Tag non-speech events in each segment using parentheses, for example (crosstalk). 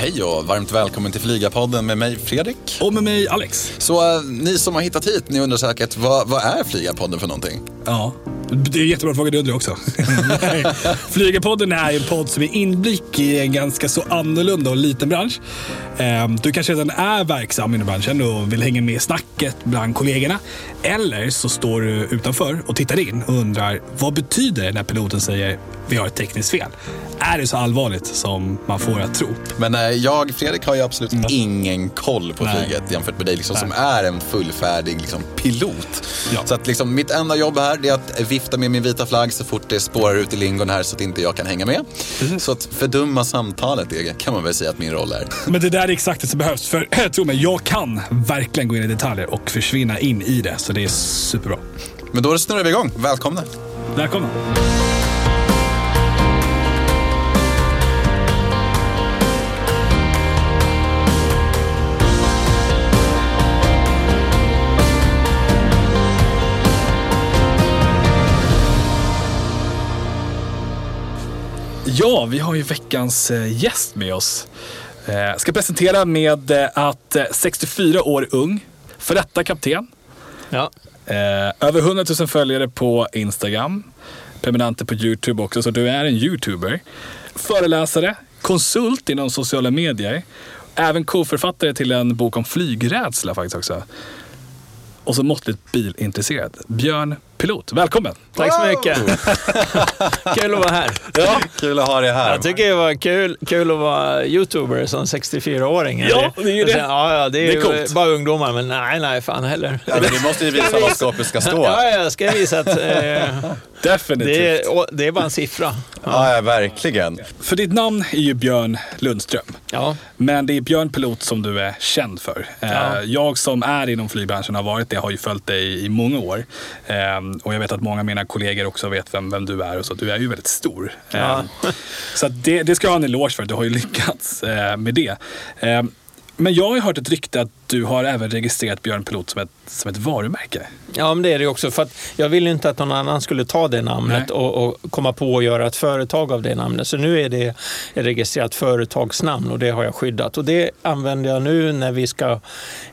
Hej och varmt välkommen till Flygarpodden med mig Fredrik. Och med mig Alex. Så äh, ni som har hittat hit, ni undrar säkert vad, vad är Flygarpodden för någonting? Ja, det är en jättebra fråga, det undrar jag också. (laughs) Flygarpodden är en podd som är inblick i en ganska så annorlunda och liten bransch. Ehm, du kanske redan är verksam inom branschen och vill hänga med i snacket bland kollegorna. Eller så står du utanför och tittar in och undrar vad betyder det när piloten säger vi har ett tekniskt fel? Är det så allvarligt som man får att tro? Men äh, jag, Fredrik, har ju absolut Mm. ingen koll på Nej. flyget jämfört med dig liksom, som är en fullfärdig liksom, pilot. Ja. Så att liksom, mitt enda jobb här det är att vifta med min vita flagg så fort det spårar ut i lingon här så att inte jag kan hänga med. Så att fördumma samtalet det kan man väl säga att min roll är. Men det där är exakt det som behövs. För (clears throat) tro mig, jag kan verkligen gå in i detaljer och försvinna in i det. Så det är superbra. Men då snurrar vi igång. Välkomna. Välkomna. Ja, vi har ju veckans eh, gäst med oss. Eh, ska presentera med eh, att eh, 64 år ung, för detta kapten, Ja. Över 100 000 följare på Instagram. Prenumeranter på YouTube också, så du är en YouTuber. Föreläsare, konsult inom sociala medier. Även co-författare till en bok om flygrädsla faktiskt också. Och så måttligt bilintresserad. Björn Pilot, välkommen! Tack så mycket. (laughs) kul att vara här. Ja. Kul att ha dig här. Jag tycker det var kul, kul att vara youtuber som 64-åring. Ja, det är ju det. Ja, ja, det är, Det är ju coolt. bara ungdomar, men nej, nej, fan heller. Ja, men du måste ju visa vad skåpet ska stå. Ja, jag ska visa att eh, Definitivt. det, är, det är bara en siffra. Ja, ja, verkligen. För ditt namn är ju Björn Lundström. Ja, Men det är Björn Pilot som du är känd för. Eh, Ja. Jag som är inom flygbranschen har varit det, har ju följt dig i många år. Eh, Och jag vet att många av mina kollegor också vet vem, vem du är och så. Du är ju väldigt stor. Ja. Så att det, det ska jag ha en eloge för, du har ju lyckats eh, med det. Men jag har ju hört ett rykte att du har även registrerat Björn Pilot som ett, som ett varumärke. ja, men det är det också. För att jag ville inte att någon annan skulle ta det namnet och, och komma på att göra ett företag av det namnet. Så nu är det ett registrerat företagsnamn och det har jag skyddat. Och det använder jag nu när vi ska,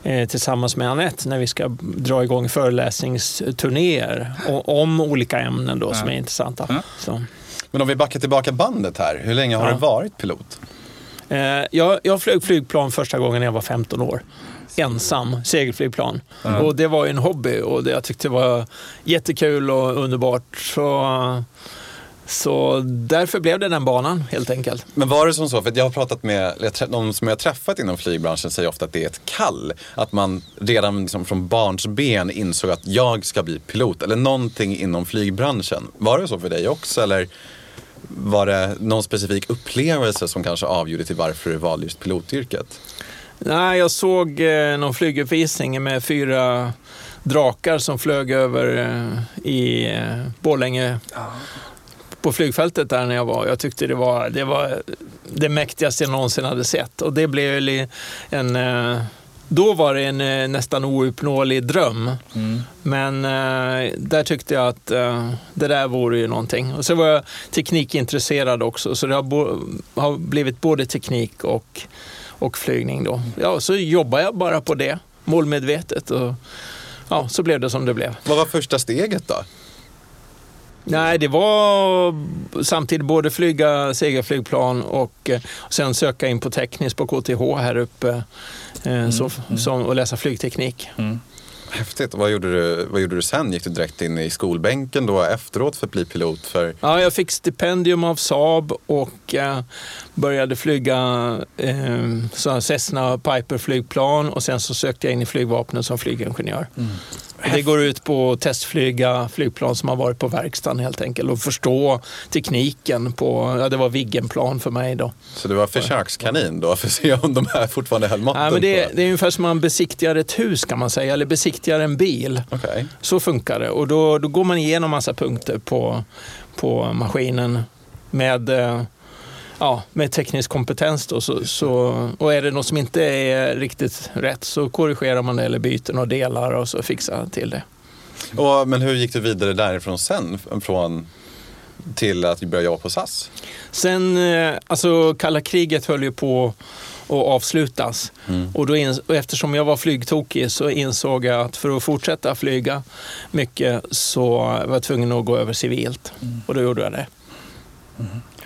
eh, tillsammans med Anette, när vi ska dra igång föreläsningsturnéer och, om olika ämnen då, som Ja. är intressanta. Ja. Så. Men om vi backar tillbaka bandet här. Hur länge har Ja. du varit pilot? Eh, jag, jag flög flygplan första gången när jag var 15 år. Ensam, segelflygplan. Och det var ju en hobby och det, jag tyckte det var jättekul och underbart. Så, så därför blev det den banan helt enkelt. Men var det som så, för jag har pratat med, de som jag har träffat inom flygbranschen säger ofta att det är ett kall. Att man redan liksom från barns ben insåg att jag ska bli pilot. Eller någonting inom flygbranschen. Var det så för dig också? Eller var det någon specifik upplevelse som kanske avgjorde till varför du valde just pilotyrket? Nej, jag såg eh, någon flyguppvisning med fyra drakar som flög över eh, i eh, Borlänge på flygfältet där när jag var. Jag tyckte det var det, var det mäktigaste jag någonsin hade sett. Och det blev en... eh, Då var det en eh, nästan ouppnåelig dröm. Men eh, där tyckte jag att eh, det där vore ju någonting. Och så var jag teknikintresserad också, så det har, bo- har blivit både teknik och, och flygning då. Ja, så jobbar jag bara på det, målmedvetet. Och, ja, så blev det som det blev. Vad var första steget då? Nej, det var samtidigt både flyga segelflygplan och eh, sen söka in på tekniskt på KTH här uppe eh, så, som, och läsa flygteknik. Häftigt. Och Vad gjorde, du, vad gjorde du sen? Gick du direkt in i skolbänken då efteråt för att bli pilot? För... Ja, jag fick stipendium av Saab och eh, började flyga eh, sådana Cessna Piper-flygplan och sen så sökte jag in i flygvapnet som flygingenjör. Det går ut på att testflyga flygplan som har varit på verkstaden helt enkelt och förstå tekniken på, ja det var Viggenplan för mig då. Så du var försökskanin då för att se om de här fortfarande höll måtten? Ja, men det, det är ungefär som man besiktigar ett hus kan man säga, eller besiktigar en bil. Okej. Så funkar det. Och då, då går man igenom massa punkter på, på maskinen med, eh, ja, med teknisk kompetens. Då, så, så, och är det något som inte är riktigt rätt så korrigerar man det eller byter några delar och så fixar till det. Och, men hur gick du vidare därifrån sen? Från, till att börja jobba på SAS? Sen, eh, alltså kalla kriget höll ju på och avslutas. Och, då ins- och eftersom jag var flygtokig så insåg jag att för att fortsätta flyga mycket så var jag tvungen att gå över civilt. Och då gjorde jag det.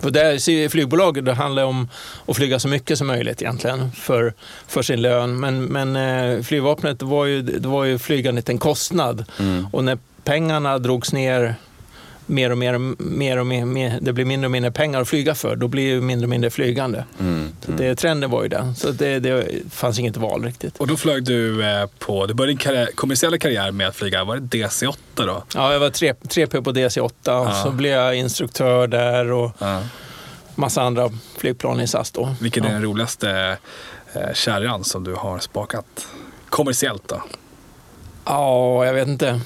För där, flygbolag det handlar om att flyga så mycket som möjligt egentligen för, för sin lön. Men, men eh, flygvapnet det var, ju, det var ju flygandet en kostnad. Och när pengarna drogs ner mer och mer, mer och mer, mer, det blir mindre och mindre pengar att flyga för, då blir det mindre och mindre flygande. Mm. Så det, trenden var ju den. Så det, det fanns inget val riktigt. Och då flög du eh, på, du började din karriär, kommersiella karriär med att flyga, var det DC-8 då? Ja, jag var 3, 3P på DC-8 och Ja. så blev jag instruktör där och Ja. massa andra flygplan i SAS då. Vilken ja. är den roligaste eh, kärran som du har spakat? Kommersiellt då? Ja, jag vet inte.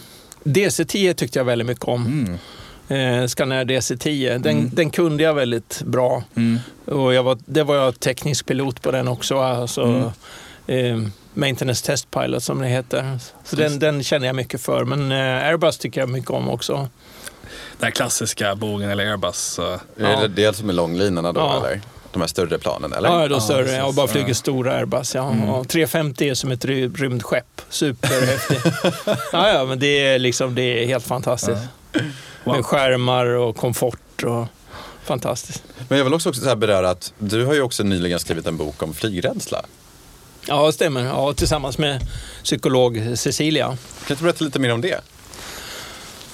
DC-10 tyckte jag väldigt mycket om. Mm. Eh, Scanair DC-10. Den, den kunde jag väldigt bra. Mm. Och jag var, det var jag teknisk pilot på den också. Alltså, Mm. eh, maintenance test pilot som det heter. Så den, den känner jag mycket för. Men eh, Airbus tycker jag mycket om också. Den klassiska Boeing eller Airbus. Så. Är Ja. det det som är långlinorna då Ja. eller? De här större planen eller? Ja, då Ja, större. Jag bara flyger Ja. stora Airbus. Ja. Mm. Ja, 350 är som ett ry- rymdskepp. Superhäftigt. (laughs) ja, ja, men det är, liksom, det är helt fantastiskt. Wow. Med skärmar och komfort. Och, fantastiskt. Men jag vill också så här beröra att du har ju också nyligen skrivit en bok om flygrädsla. Ja, det stämmer. Ja, tillsammans med psykolog Cecilia. Kan du inte berätta lite mer om det?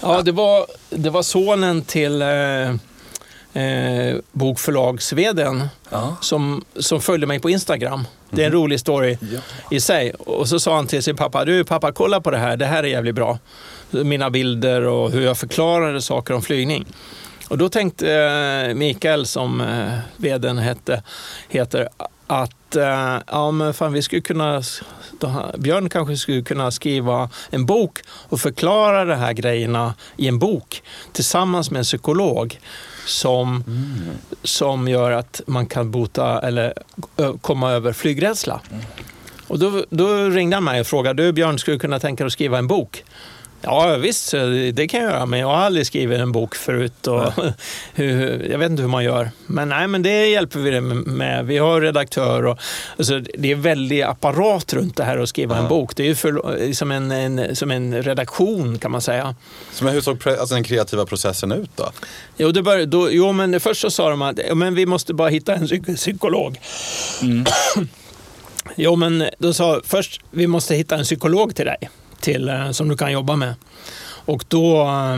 Ja, det var, det var sonen till eh, eh, bokförlagsveden Ja. som, som följde mig på Instagram. Det är en rolig story i sig. Och så sa han till sin pappa, du pappa kolla på det här, det här är jävligt bra. Mina bilder och hur jag förklarade saker om flygning. Och då tänkte eh, Mikael, som eh, hette, heter, att eh, ja, men fan, vi skulle kunna, då, Björn kanske skulle kunna skriva en bok och förklara de här grejerna i en bok tillsammans med en psykolog som, som gör att man kan bota eller komma över flygrädsla. Och då, då ringde han mig och frågade, du Björn, skulle du kunna tänka dig att skriva en bok? Ja visst, det kan jag göra, men jag har aldrig skrivit en bok förut. Och (laughs) hur, jag vet inte hur man gör. Men nej, men det hjälper vi med. Vi har redaktör och alltså, det är väldigt apparat runt det här att skriva en Ja. bok. Det är ju för, som, en, en, som en redaktion kan man säga. Så men hur såg alltså, den kreativa processen ut då? Jo, det bör, då, jo men först så sa de att men vi måste bara hitta en psyk- psykolog. (clears throat) jo, men då sa först vi måste hitta en psykolog till dig till, eh, som du kan jobba med. Och då eh,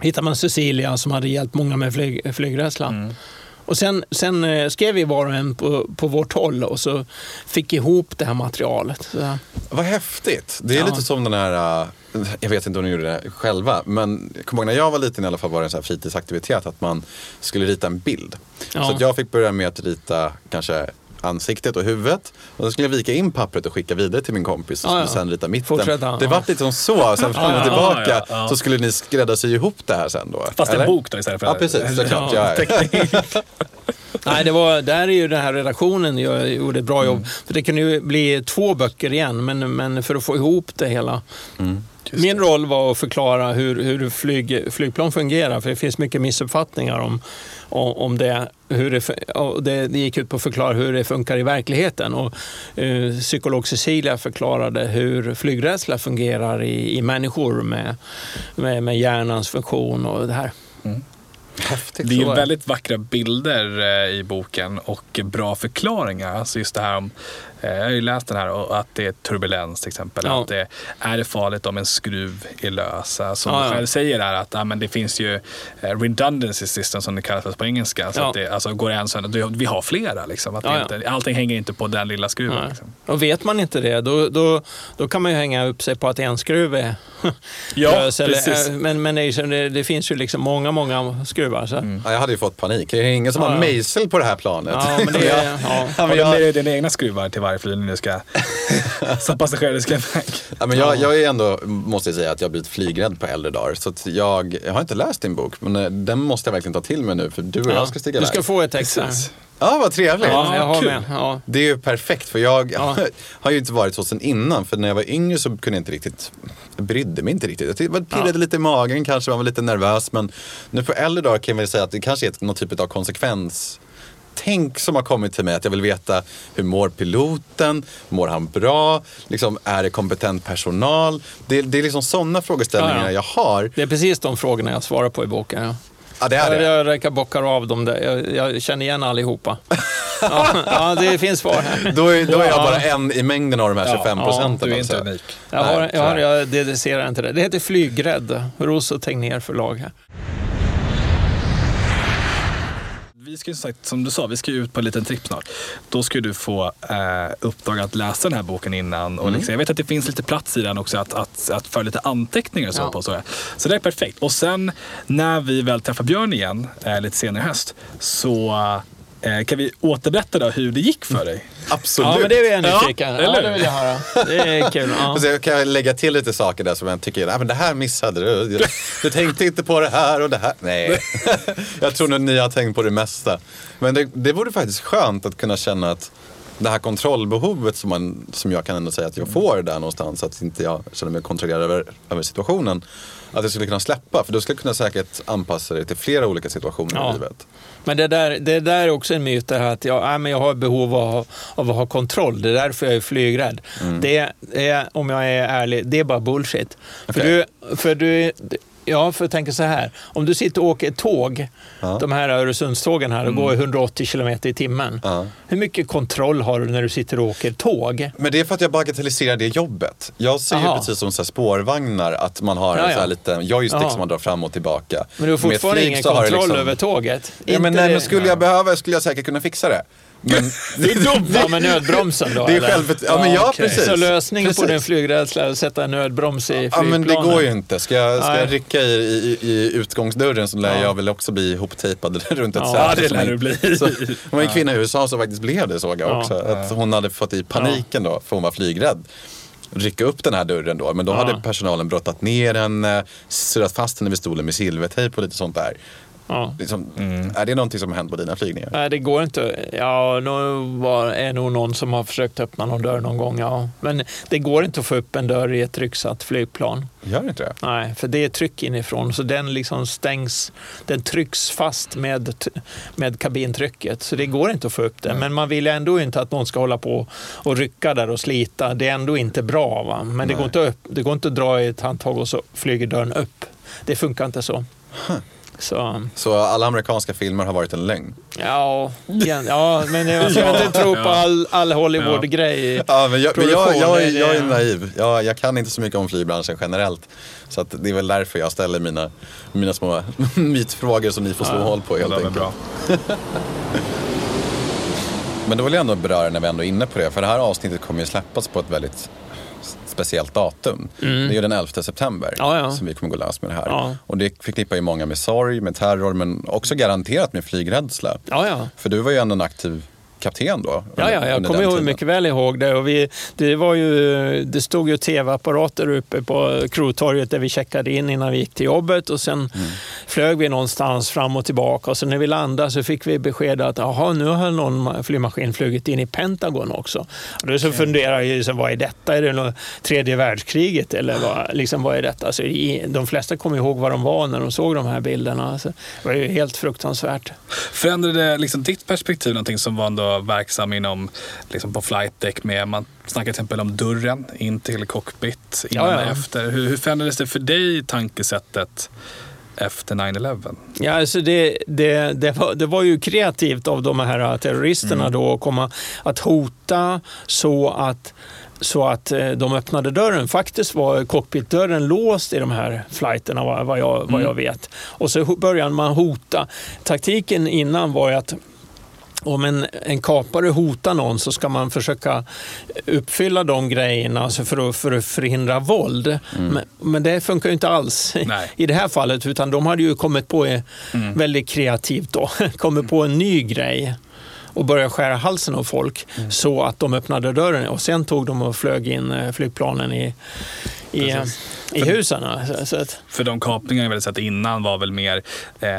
hittade man Cecilia som hade hjälpt många med flyg, flygrädsla. Och sen, sen eh, skrev vi var och en på, på vårt håll och så fick ihop det här materialet. Så, Vad häftigt. Det är Ja. lite som den här, jag vet inte om ni gjorde det själva, men jag kommer ihåg när jag var liten i alla fall var det en sån här fritidsaktivitet att man skulle rita en bild. Ja. Så att jag fick börja med att rita kanske ansiktet och huvudet. Och då skulle jag vika in pappret och skicka vidare till min kompis och Ja, skulle ja. sen rita mitten. Fortsätta, det var lite som så, sen fram och tillbaka ja, ja. så skulle ni skräddarsy ihop det här sen då. Fast eller? en bok då istället för Ja, precis. Såklart. Ja. (laughs) Nej, det var, där är ju den här redaktionen gjorde ett bra jobb. För det kunde ju bli två böcker igen, men, men för att få ihop det hela. Min roll var att förklara hur, hur flyg, flygplan fungerar, för det finns mycket missuppfattningar om, om, om det. Hur det, det. Det gick ut på att förklara hur det funkar i verkligheten. Och, eh, psykolog Cecilia förklarade hur flygrädsla fungerar i, i människor med, med, med hjärnans funktion och det här. Häftigt. Det är väldigt vackra bilder eh, i boken och bra förklaringar. Alltså just det här om, jag har ju läst den här, och att det är turbulens till exempel. Ja. Att det, är det farligt om en skruv är lös? Alltså, Som Ja, du ja. själv säger där, att ja, men det finns ju eh, redundancy system som det kallas på engelska. Så Ja. att det, alltså, går det en sönder, vi har flera. Liksom, att Ja, inte, allting hänger inte på den lilla skruven. Liksom. Och vet man inte det, då, då, då kan man ju hänga upp sig på att en skruv är (laughs) Ja, lös. Eller, äh, men men det, är ju så- det, finns ju liksom många, många skruvar. Så. Mm. Ja, jag hade ju fått panik. Det är ingen som Ja, har ja. mejsel på det här planet. Ja, men det (laughs) är, ja. Ja, men Har du jag- dina egna skruvar till varje flygning du ska, som passagerare ska iväg? Ja, men jag, jag är ändå, måste jag säga, att jag har blivit flygrädd på äldre dagar. Så att jag, jag har inte läst din bok, men eh, den måste jag verkligen ta till mig nu. För du och jag ska stiga Du ska iväg. få ett ex. Ja, vad trevligt. Ja, jag har med. Ja. Det är ju perfekt, för jag Ja. (laughs) har ju inte varit så sen innan. För när jag var yngre så kunde jag inte riktigt, jag brydde mig inte riktigt. Jag pirrade Ja. lite i magen, kanske man var lite nervös. Men nu på äldre dagar kan jag väl säga att det kanske är någon typ av konsekvens tänk som har kommit till mig. Att jag vill veta hur mår piloten? Mår han bra? Liksom, är det kompetent personal? Det, det är liksom sådana frågeställningar Ja, ja. jag har. Det är precis de frågorna jag svarar på i boken. Ja. Ja, det är Jag, det. jag räcker bockar av dem där. Jag, jag känner igen allihopa. (laughs) ja, ja, det finns svar här. Då är, då är jag Ja. bara en i mängden av de här 25 procenten. Du är inte unik. Jag, har, jag, har, jag dedicerar inte det. Det heter Flygrädd. Ros och Tegnér förlag här. Vi ska ju som sagt, som du sa, vi ska ju ut på en liten tripp snart. Då ska du få eh, uppdrag att läsa den här boken innan. Och liksom, jag vet att det finns lite plats i den också att, att, att föra lite anteckningar och så Ja. på. Så, så det är perfekt. Och sen när vi väl träffar Björn igen, eh, lite senare i höst, så kan vi återberätta då hur det gick för dig. Absolut. Ja, men det är jag nyfiken. Ja, Ja, eller det hur? vill jag höra. Det är kul. Ja. Så kan jag lägga till lite saker där som jag tycker, nej men det här missade du. Du tänkte inte på det här och det här. Nej, (laughs) jag tror nog ni har tänkt på det mesta. Men det, det vore faktiskt skönt att kunna känna att det här kontrollbehovet som, man, som jag kan ändå säga att jag får där någonstans, att inte jag känner mig kontrollerad över, över situationen. Att jag skulle kunna släppa, för då skulle jag kunna säkert anpassa det till flera olika situationer Ja. i livet. Men det där, det där är också en myt, det här att jag, nej, men jag har behov av, av att ha kontroll. Det är därför jag är flygrädd. Mm. Det är, om jag är ärlig, det är bara bullshit. För Okej. du, för du, ja, för jag tänker så här. Om du sitter och åker ett tåg, Ja. de här Öresundstågen här, och går 180 kilometer i timmen. Ja. Hur mycket kontroll har du när du sitter och åker tåg? Men det är för att jag bagatelliserar det jobbet. Jag ser ju Aha. precis som så spårvagnar att man har Ja, en så här liten joystick Jaha. som man drar fram och tillbaka. Men du har fortfarande ingen kontroll liksom- över tåget. Ja, men, nej, men skulle jag behöva skulle jag säkert kunna fixa det. Men (laughs) Det är dumt. Ja, med nödbromsen då? det är eller? själv... Ja, men ja, okej. precis. Så lösningen på Precis. din flygrädsla är att sätta en nödbroms i Ja, flygplanen? men det går ju inte. Ska jag, ska jag rycka i, i, i utgångsdörren så lär Ja. jag väl också bli ihoptejpad (laughs) runt ett Ja, säte. det som lär du bli. (laughs) Så, det var en kvinna i USA som faktiskt blev det såg jag Ja. också. Att hon hade fått i paniken då, för hon var flygrädd. Rycka upp den här dörren då. Men då Ja. hade personalen brottat ner henne, surrat fast henne vid stolen med silvertejp och lite sånt där. Ja. Liksom, Är det någonting som har hänt på dina flygningar? Nej, det går inte. Ja, nu var, är nog någon som har försökt öppna någon dörr någon gång, ja. Men det går inte att få upp en dörr i ett trycksatt flygplan. Gör det inte det? Nej, för det är tryck inifrån, så den liksom stängs, den trycks fast med, med kabintrycket. Så det går inte att få upp den. Men man vill ändå inte att någon ska hålla på och rycka där och slita. Det är ändå inte bra. Va? Men det går, inte upp, det går inte att dra i ett handtag och så flyger dörren upp. Det funkar inte så. Så, Så alla amerikanska filmer har varit en lögn? ja, igen, ja, men man ska Ja, inte tro på ja. all, all Hollywood-grej. Ja, men jag, men jag, jag, jag är naiv. Jag, jag kan inte så mycket om flygbranschen generellt. Så att det är väl därför jag ställer mina, mina små (laughs) mytfrågor som ni får slå hål på helt enkelt. bra. (laughs) Men då vill jag ändå beröra när vi ändå är inne på det. För det här avsnittet kommer ju släppas på ett väldigt speciellt datum. Det är ju den 11 september Mm. Ja, ja. som vi kommer gå lös med det här. Ja. Och det förknippar ju många med sorg, med terror men också garanterat med flygrädsla. För du var ju ändå en aktiv kapten då. Ja, ja, jag kommer ihåg mycket väl ihåg det. Och vi, det, var ju, det stod ju tv-apparater uppe på Krotorget där vi checkade in innan vi gick till jobbet. Och sen Mm. Flög vi någonstans fram och tillbaka. Och sen när vi landade så fick vi besked att aha, nu har någon flygmaskin flugit in i Pentagon också. Och då så funderar jag så, vad är detta? Är det något tredje världskriget? Eller vad, liksom, vad är detta? Så i, de flesta kommer ihåg vad de var när de såg de här bilderna. Så det var ju helt fruktansvärt. Förändrade liksom ditt perspektiv någonting som var ändå verksam inom, liksom på flight deck med, man snackar till exempel om dörren in till cockpit innan Ja, ja. och efter. Hur, hur förändrades det för dig tankesättet efter 9-11? Ja, alltså det, det, det, var, det var ju kreativt av de här terroristerna då att komma att hota så att så att eh, de öppnade dörren. Faktiskt var cockpitdörren låst i de här flighterna vad, jag, vad jag vet. Och så började man hota. Taktiken innan var ju att om en, en kapare hotar någon så ska man försöka uppfylla de grejerna alltså för, att, för att förhindra våld. Men, men det funkar ju inte alls Nej. (laughs) i det här fallet. Utan de hade ju kommit på eh, väldigt kreativt då, (laughs) kommit på en ny grej och började skära halsen av folk så att de öppnade dörren och sen tog de och flög in eh, flygplanen i, i, I husen. Så, så att, För de kapningar vi hade sett innan var väl mer, eh,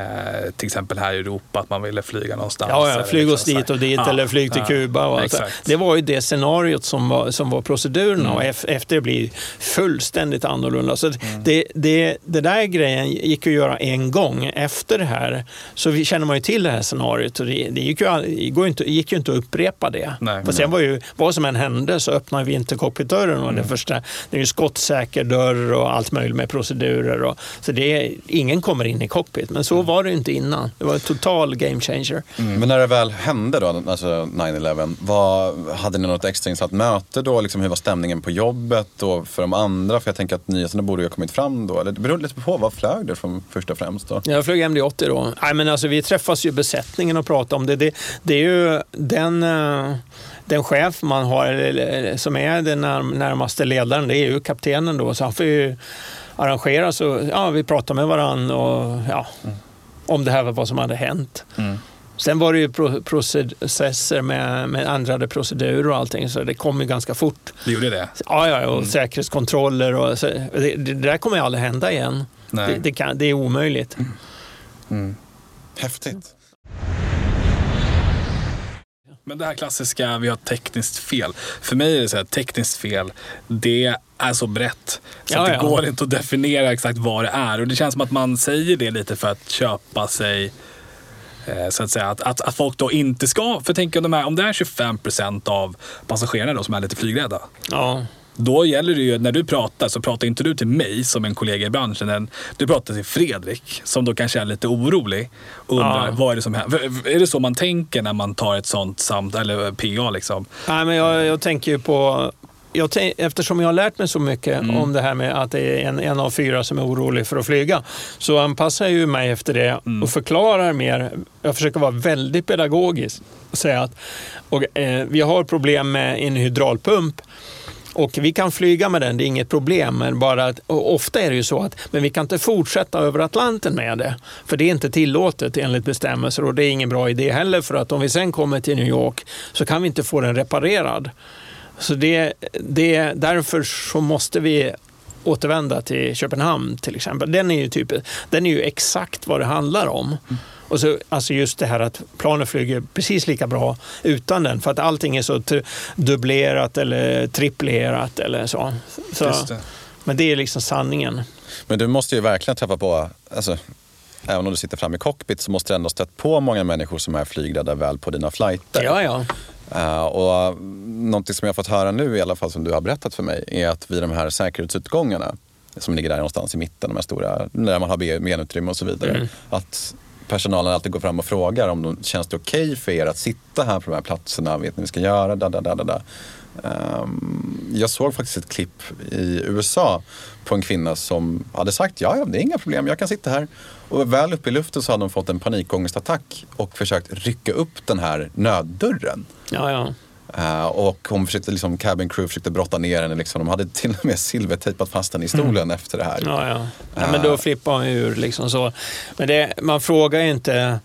till exempel här i Europa, att man ville flyga någonstans. ja, ja, flyg oss liksom dit och dit Ja, eller flyg till ja, Kuba. Och allt det var ju det scenariot som var, som var proceduren och ef- efter det blir fullständigt annorlunda. Så det, det, det där grejen gick att göra en gång efter det här. Så vi känner man ju till det här scenariot och det, det gick, ju, det går inte, gick ju inte att upprepa det. Nej. För sen var ju, vad som än hände så öppnade vi inte cockpitdörren och det Mm. första, det är ju skottsäker dörr och allt möjligt med procedurer. Och, så det är, ingen kommer in i cockpit, men Mm. så var det inte innan. Det var en total game changer. Men när det väl hände då, alltså 9-11, vad, hade ni något extrainsatt möte då? Liksom, hur var stämningen på jobbet och för de andra? För jag tänker att nyheterna borde ju ha kommit fram då. Eller det beror lite på, vad flög det från först och främst då? Jag flög MD-80 då. Nej, men alltså, vi träffas ju besättningen och pratar om det. Det, det är ju den, eh, den chef man har, eller som är den när- närmaste ledaren, det är ju kaptenen då. Så han får ju arrangera så, ja, vi pratar med varandra och ja, om det här var vad som hade hänt. Mm. Sen var det ju pro- processer med, med ändrade procedurer och allting, så det kom ju ganska fort. Det gjorde det? Ja, ja, och säkerhetskontroller och så, det, det, där kommer ju aldrig hända igen. Nej. Det, det, kan, det är omöjligt. Häftigt. Men det här klassiska, vi har tekniskt fel. För mig är det så här, tekniskt fel, det är så brett. Så Ja, att det ja. går inte att definiera exakt vad det är. Och det känns som att man säger det lite för att köpa sig eh, så att säga, att, att, att folk då inte ska, för tänk om, de här, om det är 25 procent av passagerarna då som är lite flygrädda. Ja. Då gäller det ju, när du pratar så pratar inte du till mig som en kollega i branschen. Du pratar till Fredrik som då kanske är lite orolig. Och undrar Ja. vad är det som händer. Är det så man tänker när man tar ett sånt samtal, eller PA liksom? Nej, men jag, jag tänker ju på... Jag eftersom jag har lärt mig så mycket Mm. om det här med att det är en, en av fyra som är orolig för att flyga, så anpassar jag ju mig efter det Mm. och förklarar mer. Jag försöker vara väldigt pedagogisk och säga att och, eh, vi har problem med en hydraulpump och vi kan flyga med den, det är inget problem. Men bara att, ofta är det ju så att men vi kan inte fortsätta över Atlanten med det. För det är inte tillåtet enligt bestämmelser och det är ingen bra idé heller. För att om vi sen kommer till New York så kan vi inte få den reparerad. Så det, det, därför så måste vi återvända till Köpenhamn till exempel. Den är ju, typ, den är ju exakt vad det handlar om. Mm. Och så, alltså just det här att planen flyger precis lika bra utan den för att allting är så dubblerat eller triplerat eller så. så det. men det är liksom sanningen. Men du måste ju verkligen träffa på, alltså, även om du sitter fram i cockpit så måste du ändå stött på många människor som är flygrädda väl på dina flighter. Ja, ja. Eh, och uh, någonting som jag har fått höra nu i alla fall som du har berättat för mig är att vid de här säkerhetsutgångarna som ligger där någonstans i mitten, de här stora, där man har ben- benutrymme och så vidare. Mm. Att personalen alltid går fram och frågar om det känns det okej för er att sitta här på de här platserna, vet ni vad vi ska göra, da, da, da, da, da. Ehm, jag såg faktiskt ett klipp i USA på en kvinna som hade sagt ja, ja, det är inga problem, jag kan sitta här. Och väl uppe i luften så hade hon fått en panikångestattack och försökt rycka upp den här nöddörren. ja, ja. Eh, och hon försökte, liksom, cabin crew försökte brotta ner henne. Liksom. De hade till och med silvertejpat fast henne i stolen efter det här. Ja, ja. ja men då flippar man ur. Liksom så. Men det, man frågar ju inte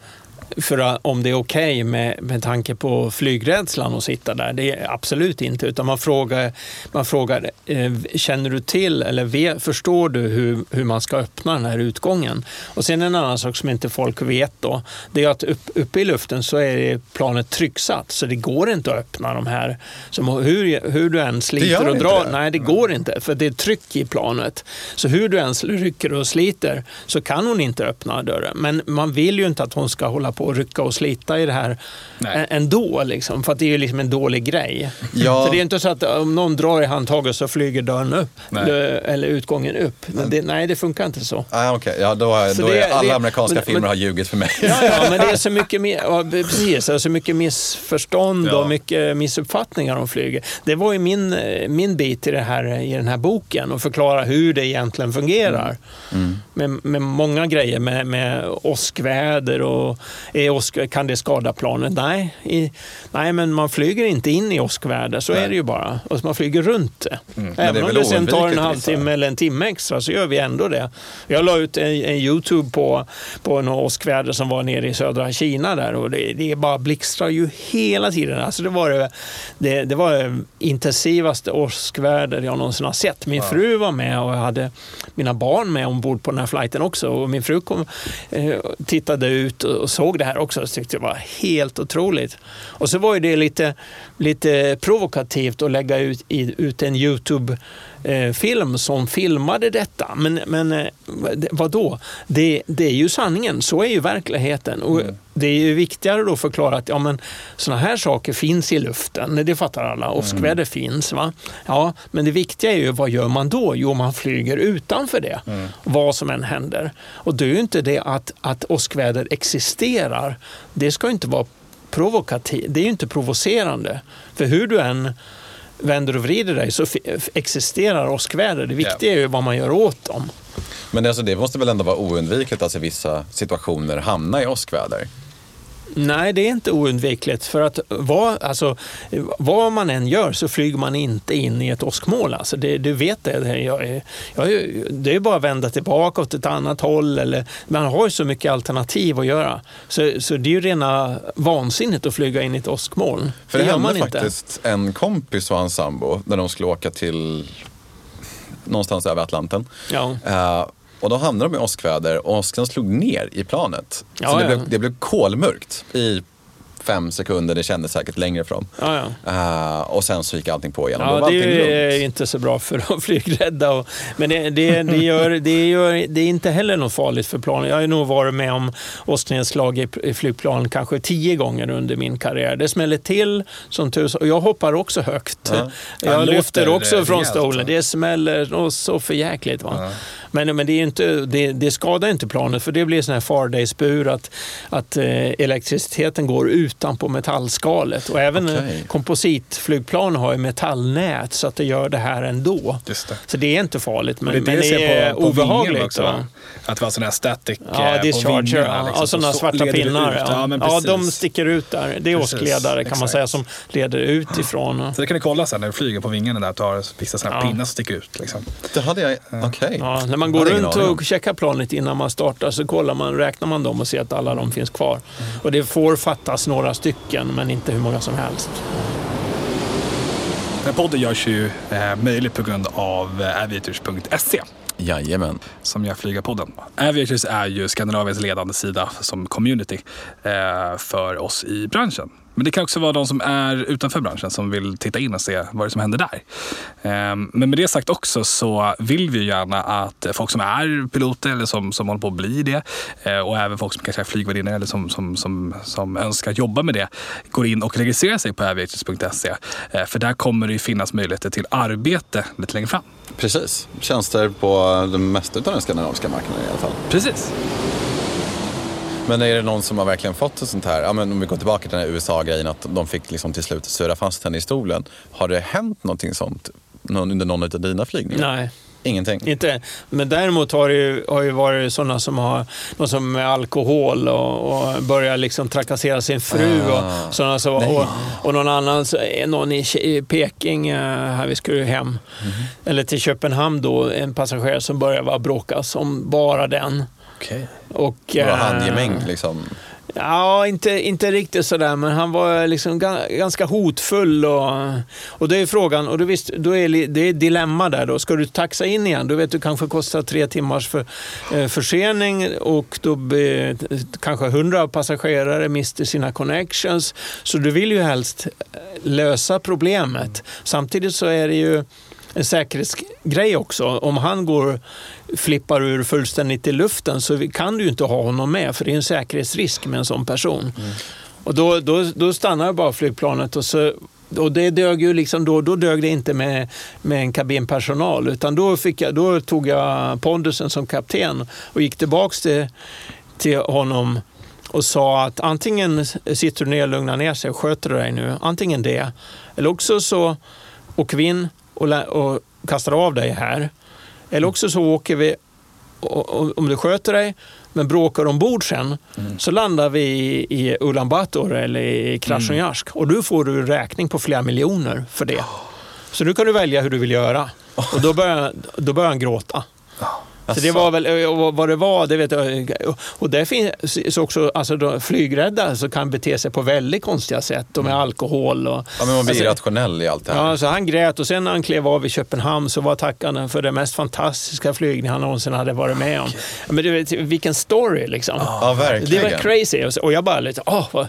för om det är okej med, med tanke på flygrädslan att sitta där. Det är absolut inte. Utan man frågar, man frågar eh, känner du till eller förstår du hur, hur man ska öppna den här utgången? Och sen en annan sak som inte folk vet då, det är att upp, uppe i luften så är planet trycksatt. Så det går inte att öppna de här. Så hur, hur du än sliter och drar, det? nej det går inte. För det är tryck i planet. Så hur du än rycker och sliter så kan hon inte öppna dörren. Men man vill ju inte att hon ska hålla på och rycka och slita i det här Nej. ändå. Liksom, för att det är ju liksom en dålig grej. Ja. Så det är inte så att om någon drar i handtaget så flyger dörren upp. Nej. Eller, utgången upp. Men det, nej, det funkar inte så. Ah, okay. ja, då, Så då det- är alla det- amerikanska men- filmer men- har ljugit för mig. Ja, ja, men det är (laughs) så mycket, mer, precis, alltså mycket missförstånd Ja. och mycket missuppfattningar om flyget. Det var ju min, min bit i, det här, i den här boken, att förklara hur det egentligen fungerar. Mm. Med, med många grejer, med, med åskväder och är åsk, kan det skada planet? Nej, i, nej, men man flyger inte in i åskväder, så Nej. är det ju bara. Och man flyger runt det. Det är Även om väl det sen tar en halvtimme eller en timme extra så gör vi ändå det. Jag la ut en, en Youtube på, på en åskväder som var nere i södra Kina där och det, det bara blixtrar ju hela tiden. Alltså det var det, det, det var det intensivaste åskväder jag någonsin har sett. Min fru var med och jag hade mina barn med ombord på den här flighten också. Och min fru kom, eh, tittade ut och och såg det här också och tyckte det var helt otroligt. Och så var ju det lite, lite provokativt att lägga ut, ut en Youtube eh, film som filmade detta. Men, men eh, vadå? Det, det är ju sanningen. Så är ju verkligheten. Och Det är ju viktigare då att förklara att ja, men, såna här saker finns i luften. Det fattar alla. Åskväder finns. Va? Ja, men det viktiga är ju vad gör man då? Jo, man flyger utanför det. Vad som än händer. Och det är ju inte det att, att åskväder existerar. Det ska ju inte vara provokativt. Det är ju inte provocerande. För hur du än vänder och vrider dig så existerar åskväder. Det viktiga är ju vad man gör åt dem. Men alltså, det måste väl ändå vara oundvikligt att i vissa situationer hamna i åskväder? Nej, det är inte oundvikligt. För att vad, alltså, vad man än gör så flyger man inte in i ett åskmoln. Alltså det, du vet det. Jag är, jag är, det är bara att vända tillbaka åt ett annat håll. Eller, man har ju så mycket alternativ att göra. Så, så det är ju rena vansinnet att flyga in i ett åskmoln. För det, gör hände man inte. faktiskt en kompis och hans sambo när de skulle åka till någonstans över Atlanten. Ja. Eh, och då hamnade de i åskväder och åskan slog ner i planet. Ja, så det, ja. blev, det blev kolmörkt i fem sekunder, det kändes säkert längre fram. Ja, ja. Eh, och sen så gick allting på igen Ja, det är lugnt. inte så bra för de (laughs) flygrädda. Och, men det, det, det, gör, det, gör, det är inte heller något farligt för planen. Jag har nog varit med om åsknedslag i, i flygplan kanske tio gånger under min karriär. Det smäller till som tusan. Och jag hoppar också högt. Ja. Ja, Jag lyfter också från stolen. va? Det smäller och så för jäkligt. Va? Ja. Men, men det, är inte, det, det skadar inte planet för det blir sån här Fardays-bur att, att eh, elektriciteten går utanpå metallskalet. Och även okay. kompositflygplan har ju metallnät så att det gör det här ändå. Just det. Så det är inte farligt, men, Men det men är det är på, på obehagligt. också. va? Att det var sån här static Ja, eh, på discharger. vingarna, liksom, ja, sådana så svarta pinnar. Ja. Ja, men Ja, de sticker ut där. Det är Precis, åskledare kan man säga som leder ut ifrån. Så det kan du kolla sen när du flyger på vingarna där. Tar vissa såna här Ja. pinnar som sticker ut. Liksom. Det hade jag, okej. Ja, när man går runt och checkar planet innan man startar så kollar man, räknar man dem och ser att alla de finns kvar. Och det får fattas några stycken, men inte hur många som helst. Den här podden görs ju eh, möjlig på grund av eh, aviators.se Jajamän. som gör Flygarpodden. Aviators är ju Skandinaviens ledande sida som community eh, för oss i branschen. Men det kan också vara de som är utanför branschen som vill titta in och se vad det är som händer där. Eh, men med det sagt också så vill vi ju gärna att folk som är piloter eller som, som håller på att bli det eh, och även folk som kanske är flygvärdinnor eller som, som, som, som önskar jobba med det går in och registrerar sig på aviators.se. Eh, för där kommer det ju finnas möjligheter till arbete lite längre fram. Precis. Tjänster på den mesta av den skandinaviska marknaden i alla fall. Precis. Men är det någon som har verkligen fått ett sånt här, ja, men om vi går tillbaka till den här USA-grejen, att de fick liksom till slut surra fast henne i stolen. Har det hänt någonting sånt någon, under någon av dina flygningar? Nej, Ingenting? inte. Men däremot har det ju, har ju varit sådana som har något som med alkohol och, och börjar liksom trakassera sin fru. Ah. Och, sådana som, och, och någon annan, är någon i, Peking, eh, här vi skulle hem, Mhm. eller till Köpenhamn då, en passagerare som börjar vara bråka som bara den. Okej. Och, Var eh, handgemäng liksom? Ja, inte, inte riktigt sådär, men han var liksom ga- ganska hotfull. Och, och det är frågan, och då, visst, då är det är dilemma där då. Ska du taxa in igen, då vet du kanske kostar tre timmars för, eh, försening och då blir, kanske hundra passagerare mister sina connections. Så du vill ju helst eh, lösa problemet. Samtidigt så är det ju en säkerhetsgrej också. Om han går flippar ur fullständigt i luften så kan du ju inte ha honom med för det är en säkerhetsrisk med en sån person. Och då, då, då stannar bara flygplanet och så och det dög ju liksom då, då dög det inte med, med en kabinpersonal utan då, fick jag, då tog jag pondusen som kapten och gick tillbaks till, till honom och sa att antingen sitter du ner och lugnar ner sig och sköter dig nu, antingen det, eller också så åker vi in och, och kastar av dig här, eller också så åker vi och, och, om du sköter dig, men bråkar ombord sen, Mm. så landar vi i, i Ulan Bator eller i Krasnojarsk. Och då får du räkning på flera miljoner för det. Så nu kan du välja hur du vill göra. (laughs) Och då börjar, då börjar han gråta. Så det var väl, och vad det var, det vet jag. Och det finns också alltså, då, flygrädda som kan bete sig på väldigt konstiga sätt. Och med alkohol och... Ja, men man blir Alltså, irrationell i allt det här. Ja, så han grät och sen när han klev av i Köpenhamn så var tackande för den mest fantastiska flygning han någonsin hade varit med om. Men du vet, vilken story liksom. Ja, Det verkligen. var crazy. Och jag bara lite, åh, vad,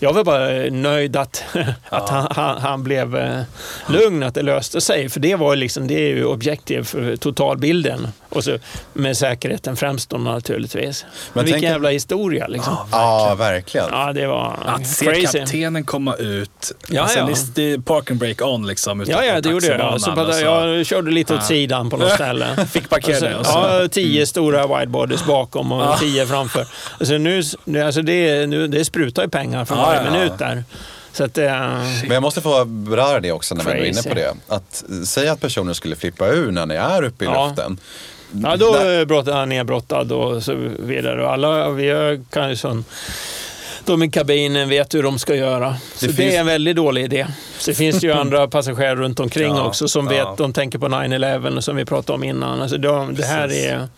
jag var bara nöjd att, (laughs) att han, han, han blev eh, lugn, att det löste sig. För det var liksom, det är ju objektiv för totalbilden. Och så med säkerheten främst då naturligtvis. Men, Men vilken tänk- jävla historia liksom. Ja, verkligen. Ja, det var Att se crazy. kaptenen komma ut. Ja, alltså, ja. Det, det är park and break on liksom. Ja, ja, det gjorde jag. Så bara, så- jag körde lite åt sidan på något ställe. (laughs) Fick parkera Och och så, så- ja, tio stora widebodies bakom och tio framför. Alltså nu, alltså det, nu, det sprutar ju pengar för Ja, varje ja. minut där. Så att, eh, Men jag måste få beröra det också när vi är inne på det. Att säga att personen skulle flippa ur när ni är uppe i Ja. luften. ja, då är han nedbrottad och så vidare. Alla vi kan ju sån, de i kabinen vet hur de ska göra. Så det, finns- är en väldigt dålig idé. Så det finns ju (laughs) andra passagerare runt omkring Ja, också som ja. vet, de tänker på 9-11 som vi pratade om innan. Alltså de, det här är...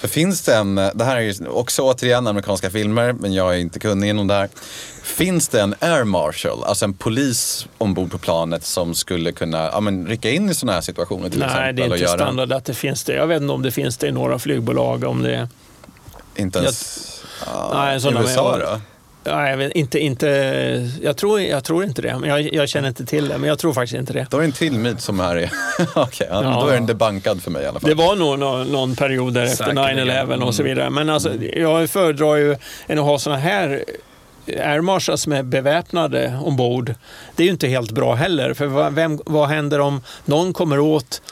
För finns det en, det här är ju också återigen amerikanska filmer, men jag är inte kunnig inom det här. Finns det en air marshal, alltså en polis ombord på planet som skulle kunna ja, men, rycka in i sådana här situationer till Nej, exempel? det är inte göra, standard att det finns det. Jag vet inte om det finns det i några flygbolag. Om det, Inte ens ja, Nej, sådana USA med- då? Nej, jag, vet, inte, inte, jag, tror, jag tror inte det. Men jag, jag känner inte till det, men jag tror faktiskt inte det. Då är det en till myt som är i... Okej, ja, Ja. då är den debankad för mig i alla fall. Det var nog någon, någon period där efter Säkerligen. 9-11 och så vidare. Men alltså, jag föredrar ju än att ha såna här air marshals som är beväpnade ombord. Det är ju inte helt bra heller. För vad, vem, vad händer om någon kommer åt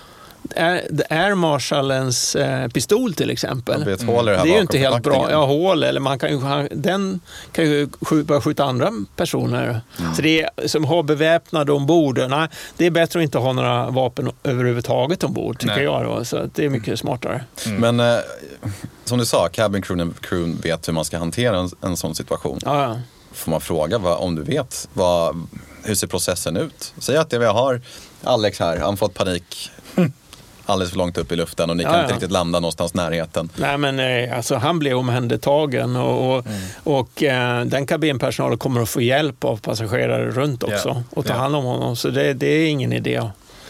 air, marshalens eh, pistol till exempel? Det det här Det är ju inte helt bra. Ja, hål eller man kan ju, den kan ju skj- börja skjuta andra personer. Så det är, som har beväpnade ombord, nej, det är bättre att inte ha några vapen överhuvudtaget ombord tycker Nej. jag. Då. Så det är mycket smartare. Men eh, som du sa, cabin crew, crew vet hur man ska hantera en, en sån situation. Ja, ja. Får man fråga vad, om du vet, vad, hur ser processen ut? Säg att vi har Alex här, han fått panik (laughs) alldeles för långt upp i luften och ni Ja, kan inte ja. riktigt landa någonstans i närheten. Nej, men eh, alltså, han blev omhändertagen och, och, och eh, den kabinpersonalen kommer att få hjälp av passagerare runt också Ja. och ta Ja. hand om honom. Så det, det är ingen idé.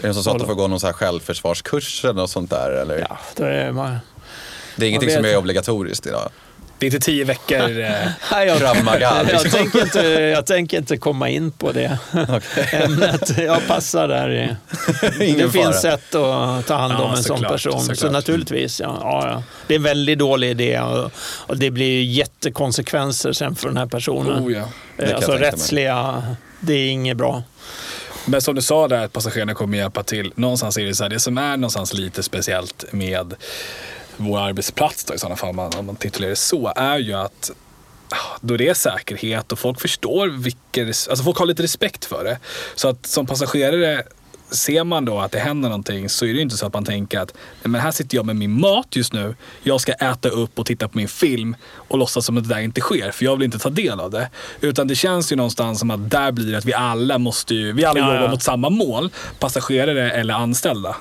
Är det så att du får gå någon så här självförsvarskurs eller något sånt där? Eller? Ja, det är, man, Det är ingenting vet som är inte. obligatoriskt idag. Det är inte tio veckor. Eh, (laughs) Nej, (laughs) jag, liksom. tänker inte, jag tänker inte komma in på det (laughs) ämnet. Jag passar där. Ingen det finns fara. sätt att ta hand om Ja, en sån såklart, person. Så såklart. naturligtvis, ja, ja. Det är en väldigt dålig idé och, och det blir jättekonsekvenser sen för den här personen. oh, ja. jag alltså rättsliga, det är inget bra. Men som du sa där att passagerarna kommer hjälpa till. Någonstans är det så här, det som är någonstans lite speciellt med vår arbetsplats då, i sådana fall, om man, om man titulerar det så, är ju att ah, då det är säkerhet och folk förstår vilken, alltså folk har lite respekt för det. Så att som passagerare Ser man då att det händer någonting så är det ju inte så att man tänker att men här sitter jag med min mat just nu. Jag ska äta upp och titta på min film och låtsas som att det där inte sker för jag vill inte ta del av det. Utan det känns ju någonstans som att där blir det att vi alla måste ju, vi alla Ja, jobbar ja. mot samma mål. Passagerare eller anställda.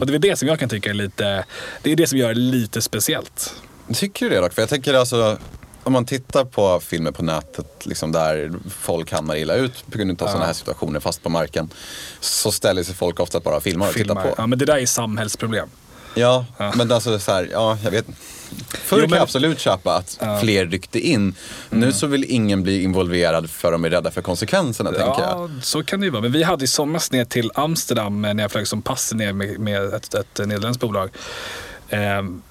Och det är det som jag kan tycka är lite, det är det som gör det lite speciellt. Tycker du det dock? För jag tänker alltså, om man tittar på filmer på nätet liksom där folk hamnar illa ut på grund av sådana här situationer fast på marken. Så ställer sig folk ofta bara och filmar och tittar Filmar. på. Ja, men det där är samhällsproblem. Ja, Ja. men alltså så här, ja jag vet Förr Jo, kan jag absolut köpa att fler ryckte in. Nu så vill ingen bli involverad för de är rädda för konsekvenserna tänker jag. Ja, så kan det ju vara. Men vi hade i somras ner till Amsterdam eh, när jag flög som pass ner med, med ett, ett nederländskt bolag. Eh,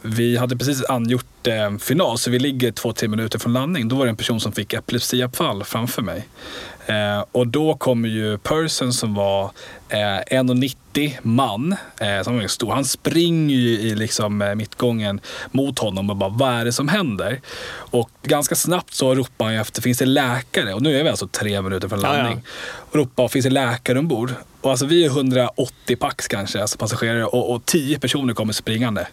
vi hade precis angjort eh, final så vi ligger två, tre minuter från landning. Då var det en person som fick epilepsianfall framför mig. Eh, och då kommer ju Person som var eh, 1,90 man, eh, som var stor. Han springer ju i liksom, eh, mittgången mot honom och bara vad är det som händer? Och ganska snabbt så ropar han efter, finns det läkare? Och nu är vi alltså tre minuter från Ja, ja. landning. Och ropar, finns det läkare ombord? Och alltså vi är 180 pax kanske, alltså passagerare och, och 10 personer kommer springande.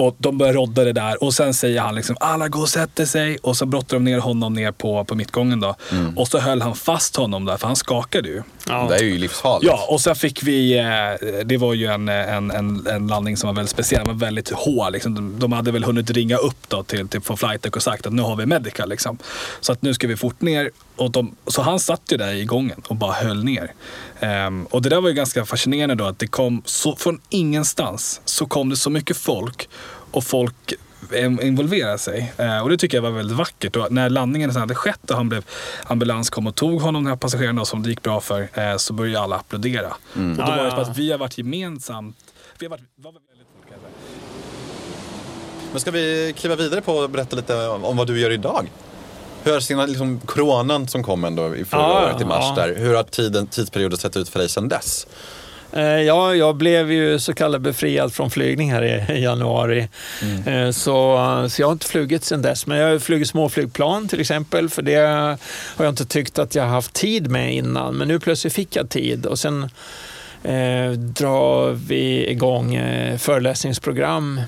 Och de börjar rodda det där och sen säger han liksom alla går och sätter sig och så brottar de ner honom ner på, på mittgången då. Och så höll han fast honom där för han skakade ju. Ja. Det är ju livsfarligt. Ja, och sen fick vi, eh, det var ju en, en, en, en landning som var väldigt speciell, den var väldigt hård. Liksom. De, de hade väl hunnit ringa upp då till, till på Flightec och sagt att nu har vi medical. Liksom. Så att nu ska vi fort ner. Och de, så han satt ju där i gången och bara höll ner. Ehm, och det där var ju ganska fascinerande då att det kom så, från ingenstans så kom det så mycket folk och folk in- involverade sig. Eh, och det tycker jag var väldigt vackert. Och när landningen sen hade skett och han blev, ambulans kom och tog honom, den här passageraren då, som det gick bra för, eh, så började alla applådera. Och då Ja, var det för att vi har varit gemensamt, vi har varit, var väldigt olika. Men ska vi kliva vidare på och berätta lite om vad du gör idag? Hur har sina, liksom, coronan som kom ändå i förra Ja, året i mars ja. där, hur har tiden, tidsperioden sett ut för dig sedan dess? Eh, Ja, jag blev ju så kallad befriad från flygning här i januari. Eh, Så, så jag har inte flugit sedan dess. Men jag har flugit småflygplan till exempel. För det har jag inte tyckt att jag haft tid med innan. Men nu plötsligt fick jag tid. Och sen eh, drar vi igång eh, föreläsningsprogram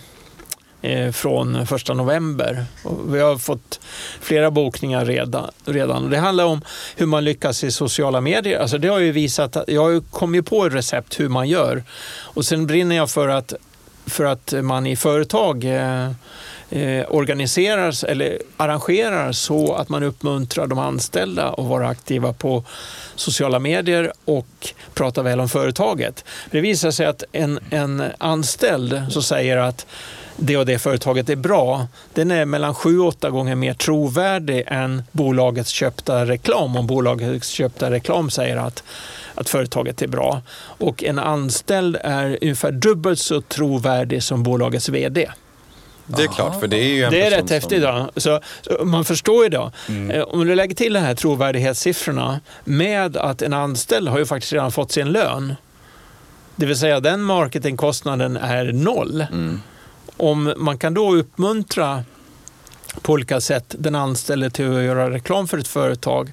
Eh, från första november. Och vi har fått flera bokningar redan. redan. Det handlar om hur man lyckas i sociala medier. Alltså det har ju visat jag har ju kommit på ett recept hur man gör. Och sen brinner jag för att, för att man i företag eh, eh, organiserar eller arrangerar så att man uppmuntrar de anställda att vara aktiva på sociala medier och prata väl om företaget. Det visar sig att en, en anställd som säger att det och det företaget är bra, den är mellan 7-8 gånger mer trovärdig än bolagets köpta reklam. Om bolagets köpta reklam säger att, att företaget är bra. Och en anställd är ungefär dubbelt så trovärdig som bolagets VD. Det är klart, för det är ju en Det är rätt häftigt. Då. Så, så man förstår ju då. Eh, Om du lägger till de här trovärdighetssiffrorna med att en anställd har ju faktiskt redan fått sin lön. Det vill säga den marketingkostnaden är noll. Om man kan då uppmuntra på olika sätt den anställde till att göra reklam för ett företag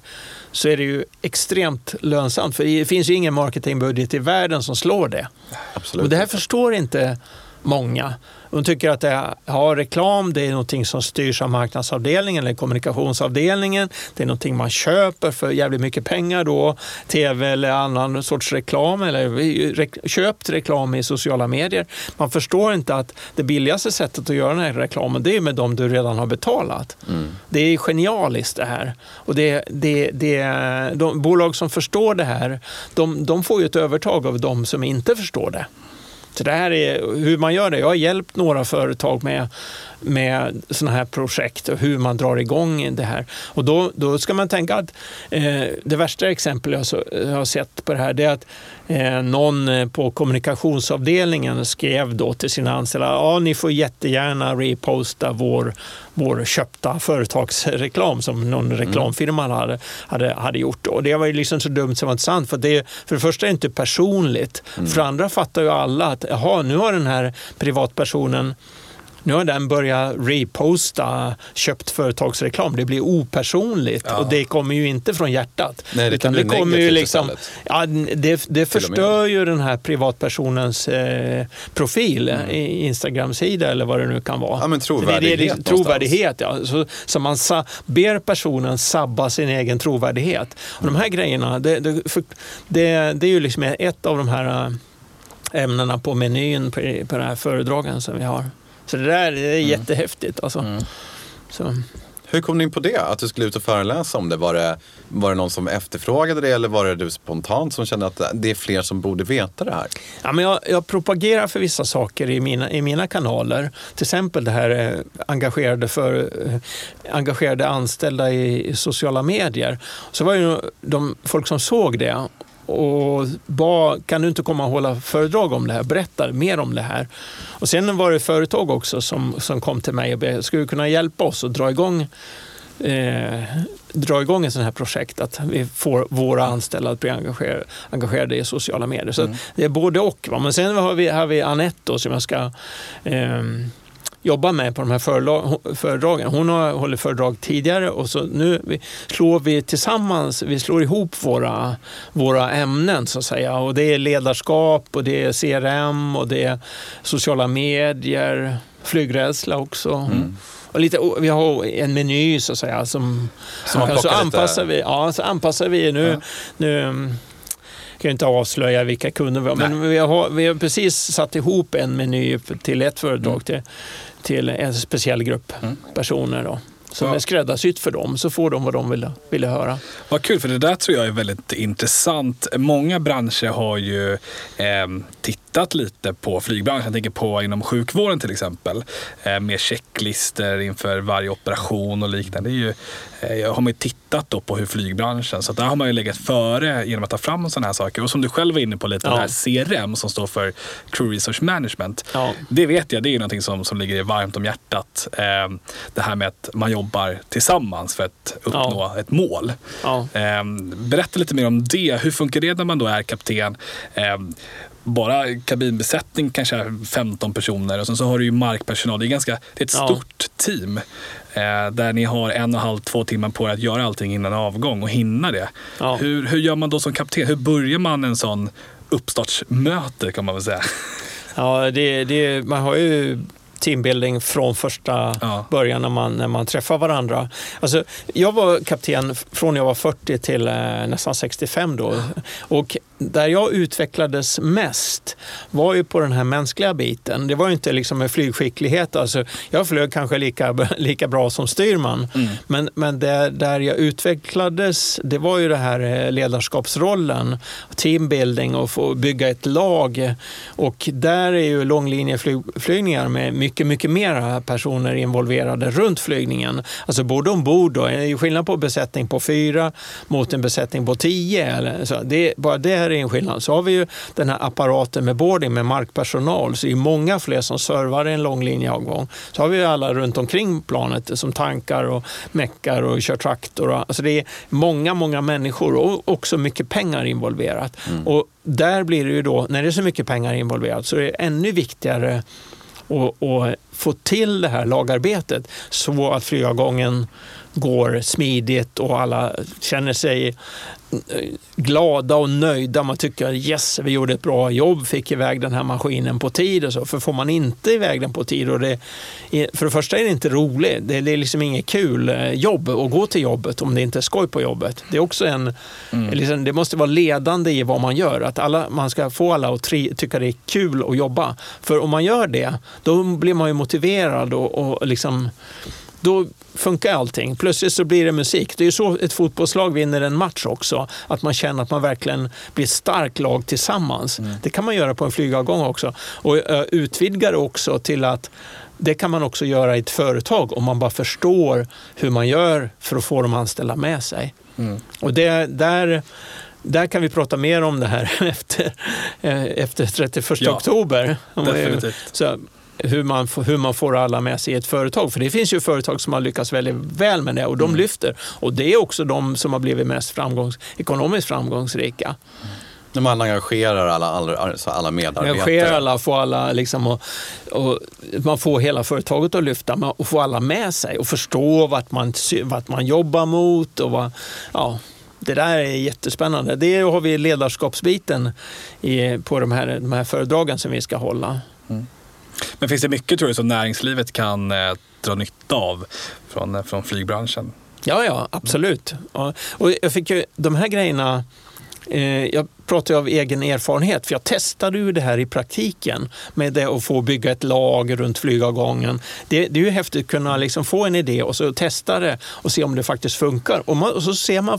så är det ju extremt lönsamt. För det finns ju ingen marketingbudget i världen som slår det. Absolut. Och det här förstår inte många. De tycker att det ja, reklam det är någonting som styrs av marknadsavdelningen eller kommunikationsavdelningen. Det är någonting man köper för jävligt mycket pengar då. Tv eller annan sorts reklam eller köpt reklam i sociala medier. Man förstår inte att det billigaste sättet att göra den här reklamen det är med dem du redan har betalat. Det är genialiskt det här. Och det, det, det, de bolag som förstår det här, de, de får ju ett övertag av de som inte förstår det. Så det här är hur man gör det. Jag har hjälpt några företag med, med sådana här projekt och hur man drar igång det här. Och då, då ska man tänka att eh, det värsta exempel jag, så, jag har sett på det här det är att någon eh, på kommunikationsavdelningen skrev då till sina anställda ja, ni får jättegärna reposta vår, vår köpta företagsreklam som någon reklamfirma hade, hade, hade gjort. Och det var ju liksom så dumt som var inte sant. För, det, för det första är det inte personligt. För det andra fattar ju alla att jaha, nu har den här privatpersonen nu har den börjat reposta köpt företagsreklam. Det blir opersonligt och det kommer ju inte från hjärtat. Nej, det Utan bli kommer ju liksom, ja, det, det förstör ju den här privatpersonens eh, profil, Mm. i Instagram-sida eller vad det nu kan vara. Ja, men För det är det- trovärdighet det, trovärdighet, ja. Så, så man sa, ber personen sabba sin egen trovärdighet. Och de här grejerna, det, det, för, det, det är ju liksom ett av de här eh, ämnena på menyn på, på den här föredragen som vi har. Så det där det är Mm. jättehäftigt. Alltså. Så. Hur kom ni in på det? Att du skulle ut och föreläsa om det? Var, det? var det någon som efterfrågade det eller var det du spontant som kände att det är fler som borde veta det här? Ja, men jag, jag propagerar för vissa saker i mina, i mina kanaler. Till exempel det här eh, engagerade, för, eh, engagerade anställda i, i sociala medier. Så var det ju de folk som såg det och bad, kan du inte komma och hålla föredrag om det här? Berätta mer om det här. Och sen var det företag också som, som kom till mig och be, skulle du kunna hjälpa oss att dra igång eh, dra igång ett sånt här projekt, att vi får våra anställda att bli engagerade, engagerade i sociala medier. Så det är både och. Va? Men sen har vi, har vi Anette då, som jag ska ehm, jobba med på de här föredragen. Hon har hållit föredrag tidigare och så nu slår vi tillsammans, vi slår ihop våra, våra ämnen så att säga. Och det är ledarskap och det är CRM och det är sociala medier flygrädsla också. Och lite, vi har en meny så att säga som, man så anpassar vi. Ja, så anpassar vi nu. Ja. nu mm, kan jag inte avslöja vilka kunder vi har, men vi har, vi har precis satt ihop en meny till ett företag, till, till en speciell grupp Mm. personer. Då, som Ja. är skräddarsytt för dem, så får de vad de vill, vill höra. Vad kul, för det där tror jag är väldigt intressant. Många branscher har ju eh, tittat lite på flygbranschen. Jag tänker på inom sjukvården till exempel. Eh, med checklister inför varje operation och liknande. Det är ju, eh, har man ju tittat då på hur flygbranschen, så där har man ju legat före genom att ta fram sådana här saker. Och som du själv var inne på lite, Ja. det här CRM som står för Crew Resource Management. Ja. Det vet jag, det är ju någonting som, som ligger varmt om hjärtat. Eh, det här med att man jobbar tillsammans för att uppnå ett mål. Ja. Berätta lite mer om det. Hur funkar det när man då är kapten? Bara kabinbesättning kanske är 15 personer och sen så har du ju markpersonal. Det är, ganska, det är ett Ja. stort team eh, där ni har en och en halv, två timmar på er att göra allting innan avgång och hinna det. Ja. Hur, hur gör man då som kapten? Hur börjar man en sån uppstartsmöte kan man väl säga? Ja, det, det, man har ju teambuilding från första Ja. början när man, när man träffar varandra. Alltså, jag var kapten från jag var 40 till eh, nästan 65 då. Och där jag utvecklades mest var ju på den här mänskliga biten. Det var ju inte liksom med flygskicklighet. Alltså, jag flög kanske lika, (laughs) lika bra som styrman. Men, men där, där jag utvecklades, det var ju det här eh, ledarskapsrollen, teambuilding och få bygga ett lag. Och där är ju långlinjeflygningar med mycket, mycket mer personer involverade runt flygningen. Alltså både ombord då, det är ju skillnad på besättning på fyra mot en besättning på tio. Eller så. Det, bara det här är en skillnad. Så har vi ju den här apparaten med boarding med markpersonal, så det är många fler som servar en långlinjeavgång. Så har vi ju alla runt omkring planet som tankar och meckar och kör traktor. och- Alltså det är många, många människor och också mycket pengar involverat. Och där blir det ju då, när det är så mycket pengar involverat, så är det ännu viktigare att, att få till det här lagarbetet så att flygavgången går smidigt och alla känner sig eh, glada och nöjda. Man tycker yes, vi gjorde ett bra jobb, fick iväg den här maskinen på tid. Och så. För får man inte iväg den på tid, och det, för det första är det inte roligt. Det är liksom inget kul eh, jobb att gå till jobbet om det inte är skoj på jobbet. Det är också en, liksom, det måste vara ledande i vad man gör. Att alla, man ska få alla att tri, tycka det är kul att jobba. För om man gör det, då blir man ju motiverad och, och liksom då funkar allting. Plötsligt så blir det musik. Det är ju så ett fotbollslag vinner en match också. Att man känner att man verkligen blir ett starkt lag tillsammans. Det kan man göra på en flygavgång också. Och utvidga det också till att det kan man också göra i ett företag om man bara förstår hur man gör för att få de anställda med sig. Och det, där, där kan vi prata mer om det här (laughs) efter, eh, efter 31 Ja, oktober. Så, hur man, får- hur man får alla med sig i ett företag. För det finns ju företag som har lyckats väldigt väl med det och de lyfter. Och det är också de som har blivit mest framgångs, ekonomiskt framgångsrika. När man engagerar alla, alla, alltså alla medarbetare. Engagerar alla, får alla liksom och, och man får hela företaget att lyfta och få alla med sig och förstå vart man, vart man jobbar mot. Och vad, ja, det där är jättespännande. Det har vi ledarskapsbiten i, på de här, de här föredragen som vi ska hålla. Men finns det mycket tror du som näringslivet kan eh, dra nytta av från, eh, från flygbranschen? Ja, ja, absolut. Ja, och jag fick ju de här grejerna eh, jag pratar ju av egen erfarenhet, för jag testade ju det här i praktiken med det att få bygga ett lag runt flygavgången. Det, det är ju häftigt att kunna liksom få en idé och så testa det och se om det faktiskt funkar. Och, man, och så ser man,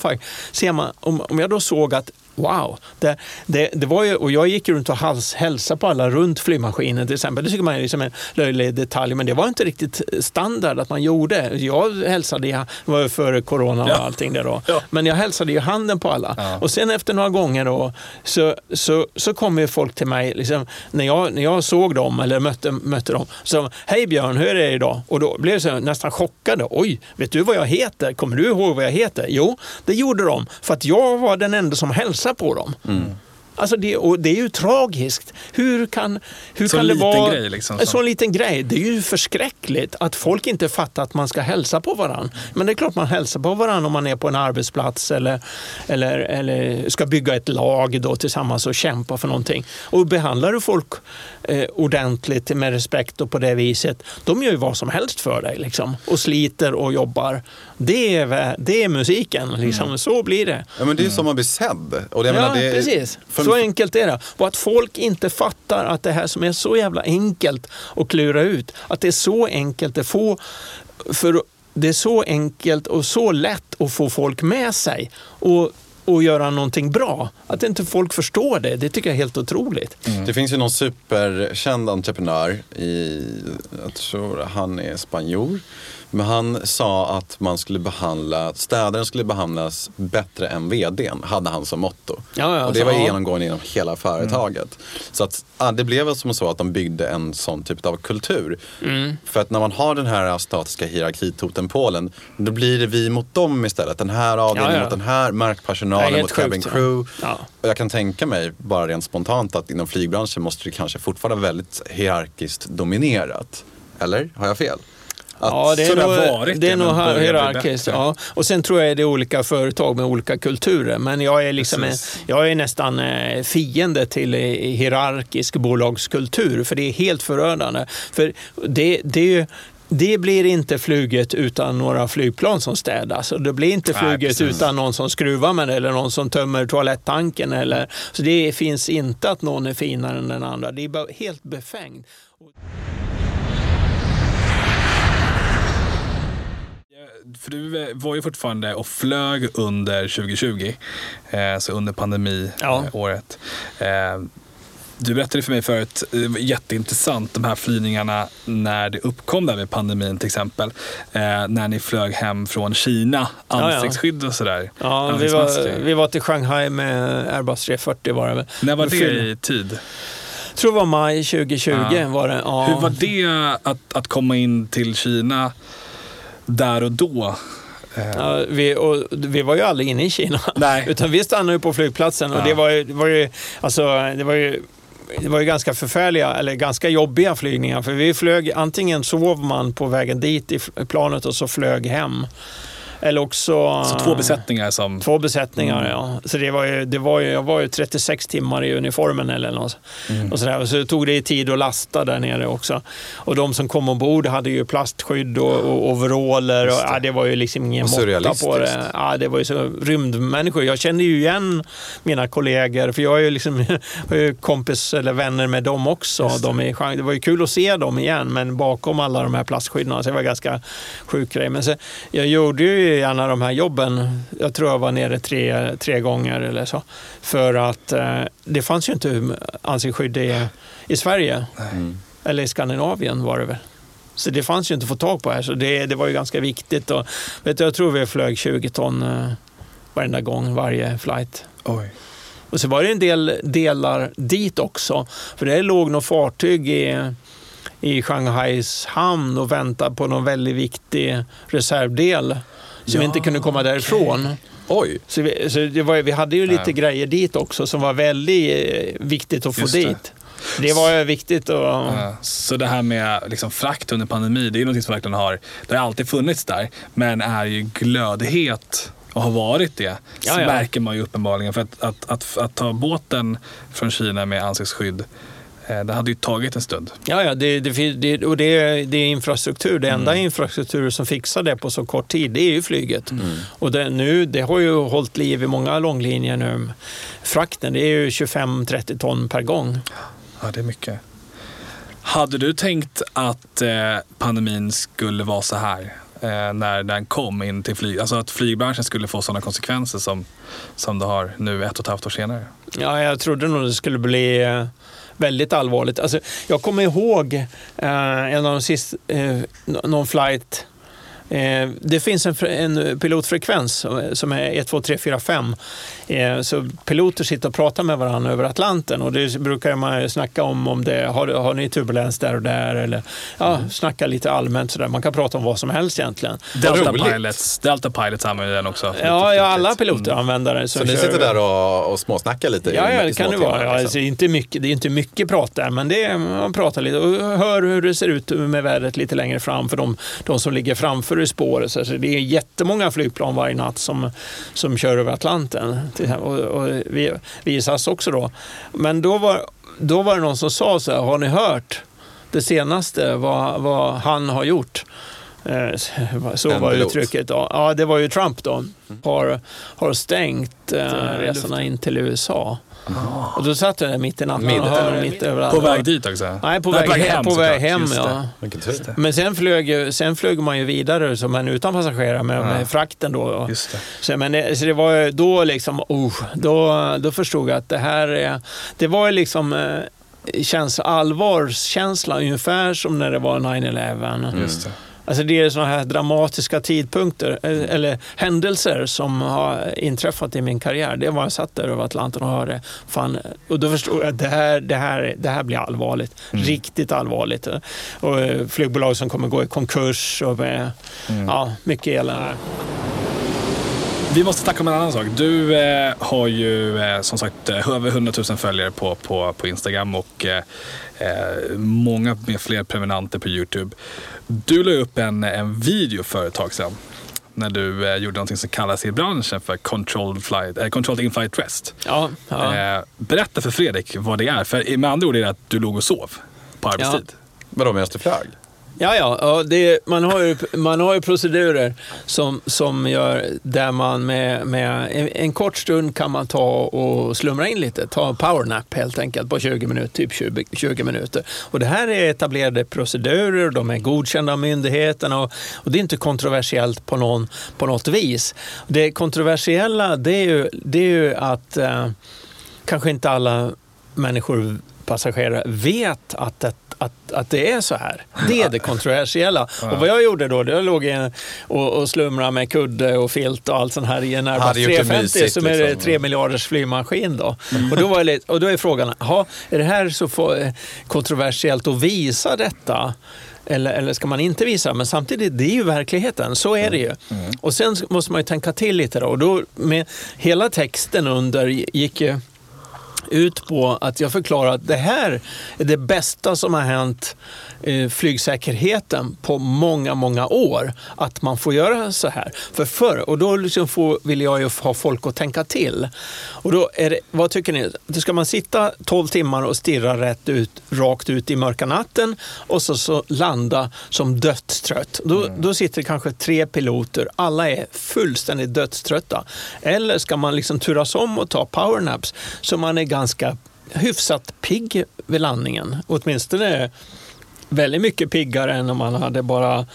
ser man om, om jag då såg att Wow! Det, det, det var ju, och jag gick runt och hals, hälsade på alla runt flygmaskinen till exempel. Det tycker man är liksom en löjlig detalj, men det var inte riktigt standard att man gjorde. Jag hälsade, det var före corona och Ja. allting där då. Ja. Men jag hälsade ju handen på alla. Ja. Och sen efter några gånger då, så, så, så kom ju folk till mig, liksom, när, jag, när jag såg dem eller mötte, mötte dem, så Hej Björn, hur är det idag? Och då blev jag så nästan chockade. Oj, vet du vad jag heter? Kommer du ihåg vad jag heter? Jo, det gjorde de, för att jag var den enda som hälsade på dem. Mm. Alltså det, och det är ju tragiskt. Hur kan, hur Så kan det liten vara... grej liksom, En så. sån liten grej. Det är ju förskräckligt att folk inte fattar att man ska hälsa på varandra. Men det är klart man hälsar på varandra om man är på en arbetsplats eller, eller, eller ska bygga ett lag då tillsammans och kämpa för någonting. Och behandlar du folk eh, ordentligt med respekt och på det viset, de gör ju vad som helst för dig liksom, och sliter och jobbar. Det är, det är musiken, liksom. så blir det. Ja, men det är ju som att bli sedd. Och det, jag Ja, menar, det är, precis. för- Så enkelt är det. Och att folk inte fattar att det här som är så jävla enkelt att klura ut, att det är så enkelt att få, för det är så enkelt och så lätt att få folk med sig och, och göra någonting bra. Att inte folk förstår det, det tycker jag är helt otroligt. Det finns ju någon superkänd entreprenör i, jag tror han är spanjor. Men han sa att man skulle behandla, städaren skulle behandlas bättre än vdn, hade han som motto. Ja, ja, och det var genomgående inom hela företaget. Så att, det blev som så att de byggde en sån typ av kultur. Mm. För att när man har den här statiska hierarkitotempolen, då blir det vi mot dem istället. Den här avdelningen Ja, mot den här, markpersonalen mot cabin crew. Och jag kan tänka mig, bara rent spontant, att inom flygbranschen måste det kanske fortfarande vara väldigt hierarkiskt dominerat. Eller? Har jag fel? Ja, det är så det har nog, varit det är nog hierarkiskt. Ja. Och sen tror jag det är olika företag med olika kulturer. Men jag är, liksom, Precis. jag är nästan eh, fiende till eh, hierarkisk bolagskultur. För det är helt förödande. För det, det är ju det blir inte flyget utan några flygplan som städas. Och det blir inte Nej, flyget precis. utan någon som skruvar med det eller någon som tömmer toalettanken. Eller, så det finns inte att någon är finare än den andra. Det är bara helt befängt. För du eh, var ju fortfarande och flög under 2020, eh, så under pandemiåret. Ja. Eh, du berättade för mig förut, det var jätteintressant, de här flygningarna när det uppkom där med pandemin till exempel. Eh, när ni flög hem från Kina, ansiktsskydd och sådär. Ja, vi var, vi var till Shanghai med Airbus 340 var det väl. När var det i tid? Jag tror det var maj 2020 Ja. var det. Ja. Hur var det att, att komma in till Kina där och då? Ja, vi, och vi var ju aldrig inne i Kina. Nej. (laughs) Utan vi stannade på flygplatsen och Ja. det var ju, det var ju, alltså, det var ju det var ju ganska förfärliga, eller ganska jobbiga flygningar. För vi flög, antingen sov man på vägen dit i planet och så flög hem. Eller också... Så två besättningar som... Två besättningar, Mm. ja. Så det var ju, det var ju, jag var ju 36 timmar i uniformen eller något. Mm. Och sådär. Så tog det tid att lasta där nere också. Och de som kom ombord hade ju plastskydd och, och overaller. Och, ja, det var ju liksom ingen måtta på det. Ja, det var ju så rymdmänniskor. Jag kände ju igen mina kollegor, för jag är ju liksom, (laughs) jag är ju kompis eller vänner med dem också. Just. De är, det var ju kul att se dem igen, men bakom alla de här plastskydden, så det var ganska sjuk grej. Men så, jag gjorde ju gärna de här jobben. Jag tror jag var nere tre, tre gånger eller så. För att eh, det fanns ju inte ansiktsskydd i, i Sverige. Mm. Eller i Skandinavien var det väl. Så det fanns ju inte att få tag på här, så det, det var ju ganska viktigt. Och, vet du, jag tror vi flög 20 ton eh, varenda gång, varje flight. Oj. Och så var det en del delar dit också. För det låg något fartyg i, i Shanghais hamn och väntade på någon väldigt viktig reservdel som Ja, inte kunde komma därifrån. Oj, Så, vi, så det var, vi hade ju lite Ja. grejer dit också som var väldigt eh, viktigt att få Just det. dit. Det var ju viktigt att... Ja, Så det här med liksom frakt under pandemi, det är något som verkligen har, det har alltid funnits där, men är ju glödhet och har varit det, så Ja, märker man ju uppenbarligen. För att, att, att, att ta båten från Kina med ansiktsskydd, det hade ju tagit en stund. Ja, ja det, det, det, och det, är- det är infrastruktur. Det enda Mm. infrastruktur som fixar det på så kort tid, det är ju flyget. Mm. Och det, nu, det har ju hållit liv i många långlinjer nu. Frakten, det är ju 25-30 ton per gång. Ja, det är mycket. Hade du tänkt att eh, pandemin skulle vara så här eh, när den kom in till flyg? Alltså att flygbranschen skulle få sådana konsekvenser som, som det har nu ett och ett halvt år senare? Ja, jag trodde nog det skulle bli eh, väldigt allvarligt. Alltså, jag kommer ihåg eh, en av de sista, eh, någon flight det finns en, en, pilotfrekvens som är 1, 2, 3, 4, 5. Eh, så piloter sitter och pratar med varandra över Atlanten och det brukar man snacka om, om det, har, har ni turbulens där och där eller ja, mm. snacka lite allmänt sådär. Man kan prata om vad som helst egentligen. Delta Pilots, Delta Pilots använder den också. Ja, ja alla piloter mm. använder den. Så ni sitter där och, och småsnackar lite? Ja, ja det kan det vara. Ja, alltså, inte mycket, det är inte mycket prat där, men det är, man pratar lite och hör hur det ser ut med vädret lite längre fram för de, de som ligger framför i spåret. Så det är jättemånga flygplan varje natt som, som kör över Atlanten. Och, och vi, visas också då. Men då var, då var det någon som sa så här, har ni hört det senaste, vad, vad han har gjort? Eh, så var uttrycket. Då. Ja, det var ju Trump då. Har, har stängt eh, resorna in till USA. Oh. Och då satt jag där mitt i natten och hörde mitt överallt. På väg dit också? Nej, på väg, Nej, hem, på väg hem ja. Men sen flög, sen flög man ju vidare som en utan passagerare med, ja. med frakten. Då. Just det. Så, men det, så det var då liksom, oh, då, då förstod jag att det här det var liksom eh, känsla, allvarskänsla ungefär som när det var 9-11. Alltså det är sådana här dramatiska tidpunkter eh, eller händelser som har inträffat i min karriär. Det var jag satt där över Atlanten och hörde. Fan, och då förstod jag att det här, det här, det här blir allvarligt. Mm. Riktigt allvarligt. Och eh, flygbolag som kommer gå i konkurs och med, mm. ja, mycket elände. Vi måste snacka om en annan sak. Du eh, har ju eh, som sagt eh, över 100 000 följare på, på, på Instagram och eh, eh, många med fler prenumeranter på Youtube. Du la upp en, en video för ett tag sedan när du eh, gjorde något som kallas i branschen för Controlled, flight, eh, controlled In-Flight Rest. Ja, ja. Eh, berätta för Fredrik vad det är. För med andra ord är det att du låg och sov på arbetstid. Ja. Vadå, medan du flög? Ja, ja, det, man, har ju, man har ju procedurer som, som gör där man med, med en, en, kort stund kan man ta och slumra in lite. Ta en powernap helt enkelt på 20 minuter, typ 20, 20, minuter. Och det här är etablerade procedurer, de är godkända av myndigheterna och, och det är inte kontroversiellt på, någon, på något vis. Det kontroversiella det är ju, det är ju att eh, kanske inte alla människor passagerare vet att det att, att det är så här. Det är det kontroversiella. Och vad jag gjorde då, jag låg en, och, och slumrade med kudde och filt och allt sånt här i en Airbus 350 mysigt, som är liksom. 3 miljarders flygmaskin. Då. Mm. Och, då var lite, och då är frågan, aha, är det här så kontroversiellt att visa detta? Eller, eller ska man inte visa? Men samtidigt, det är ju verkligheten. Så är det ju. Mm. mm. Och sen måste man ju tänka till lite. Då. Och då med hela texten under gick ju ut på att jag förklarar att det här är det bästa som har hänt flygsäkerheten på många, många år. Att man får göra så här. För förr, och då liksom får, vill jag ju ha folk att tänka till. Och då är det, vad tycker ni? Då ska man sitta 12 timmar och stirra rätt ut, rakt ut i mörka natten och så, så landa som dödstrött. Då, mm. då sitter det kanske tre piloter, alla är fullständigt dödströtta. Eller ska man liksom turas om och ta powernaps så man är ganska hyfsat pigg vid landningen. Åtminstone väldigt mycket piggare än om man hade bara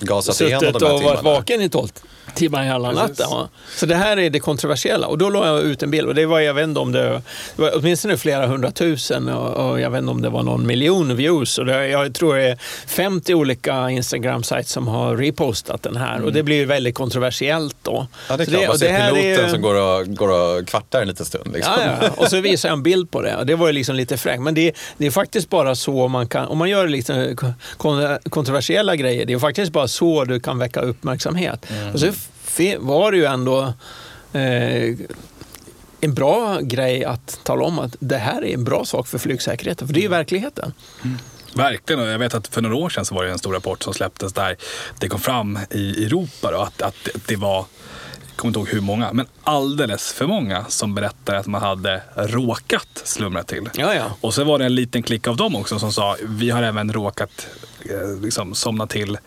Gasat suttit och varit vaken i 12 timmar hela natten. Ja. Så det här är det kontroversiella. Och då la jag ut en bild och det var, jag vet inte om det, det var åtminstone flera hundratusen och, och jag vet inte om det var någon miljon views. Och det, jag tror det är 50 olika Instagram-sajter som har repostat den här mm. och det blir väldigt kontroversiellt då. Ja, det är klart. Man ser piloten är... som går och, går och kvartar en liten stund. Liksom. Ja, ja. Och så visar jag en bild på det och det var liksom lite fräckt. Men det, det, är faktiskt bara så man kan, om man gör lite kontroversiella grejer, det är faktiskt bara så du kan väcka uppmärksamhet. Mm. Och så var det ju ändå eh, en bra grej att tala om att det här är en bra sak för flygsäkerheten, för det är ju mm. verkligheten. Mm. Verkligen, och jag vet att för några år sedan så var det en stor rapport som släpptes där det kom fram i Europa då, att, att det var jag kommer inte ihåg hur många, men alldeles för många som berättade att man hade råkat slumra till. Ja, ja. Och så var det en liten klick av dem också som sa, vi har även råkat eh, liksom, somna till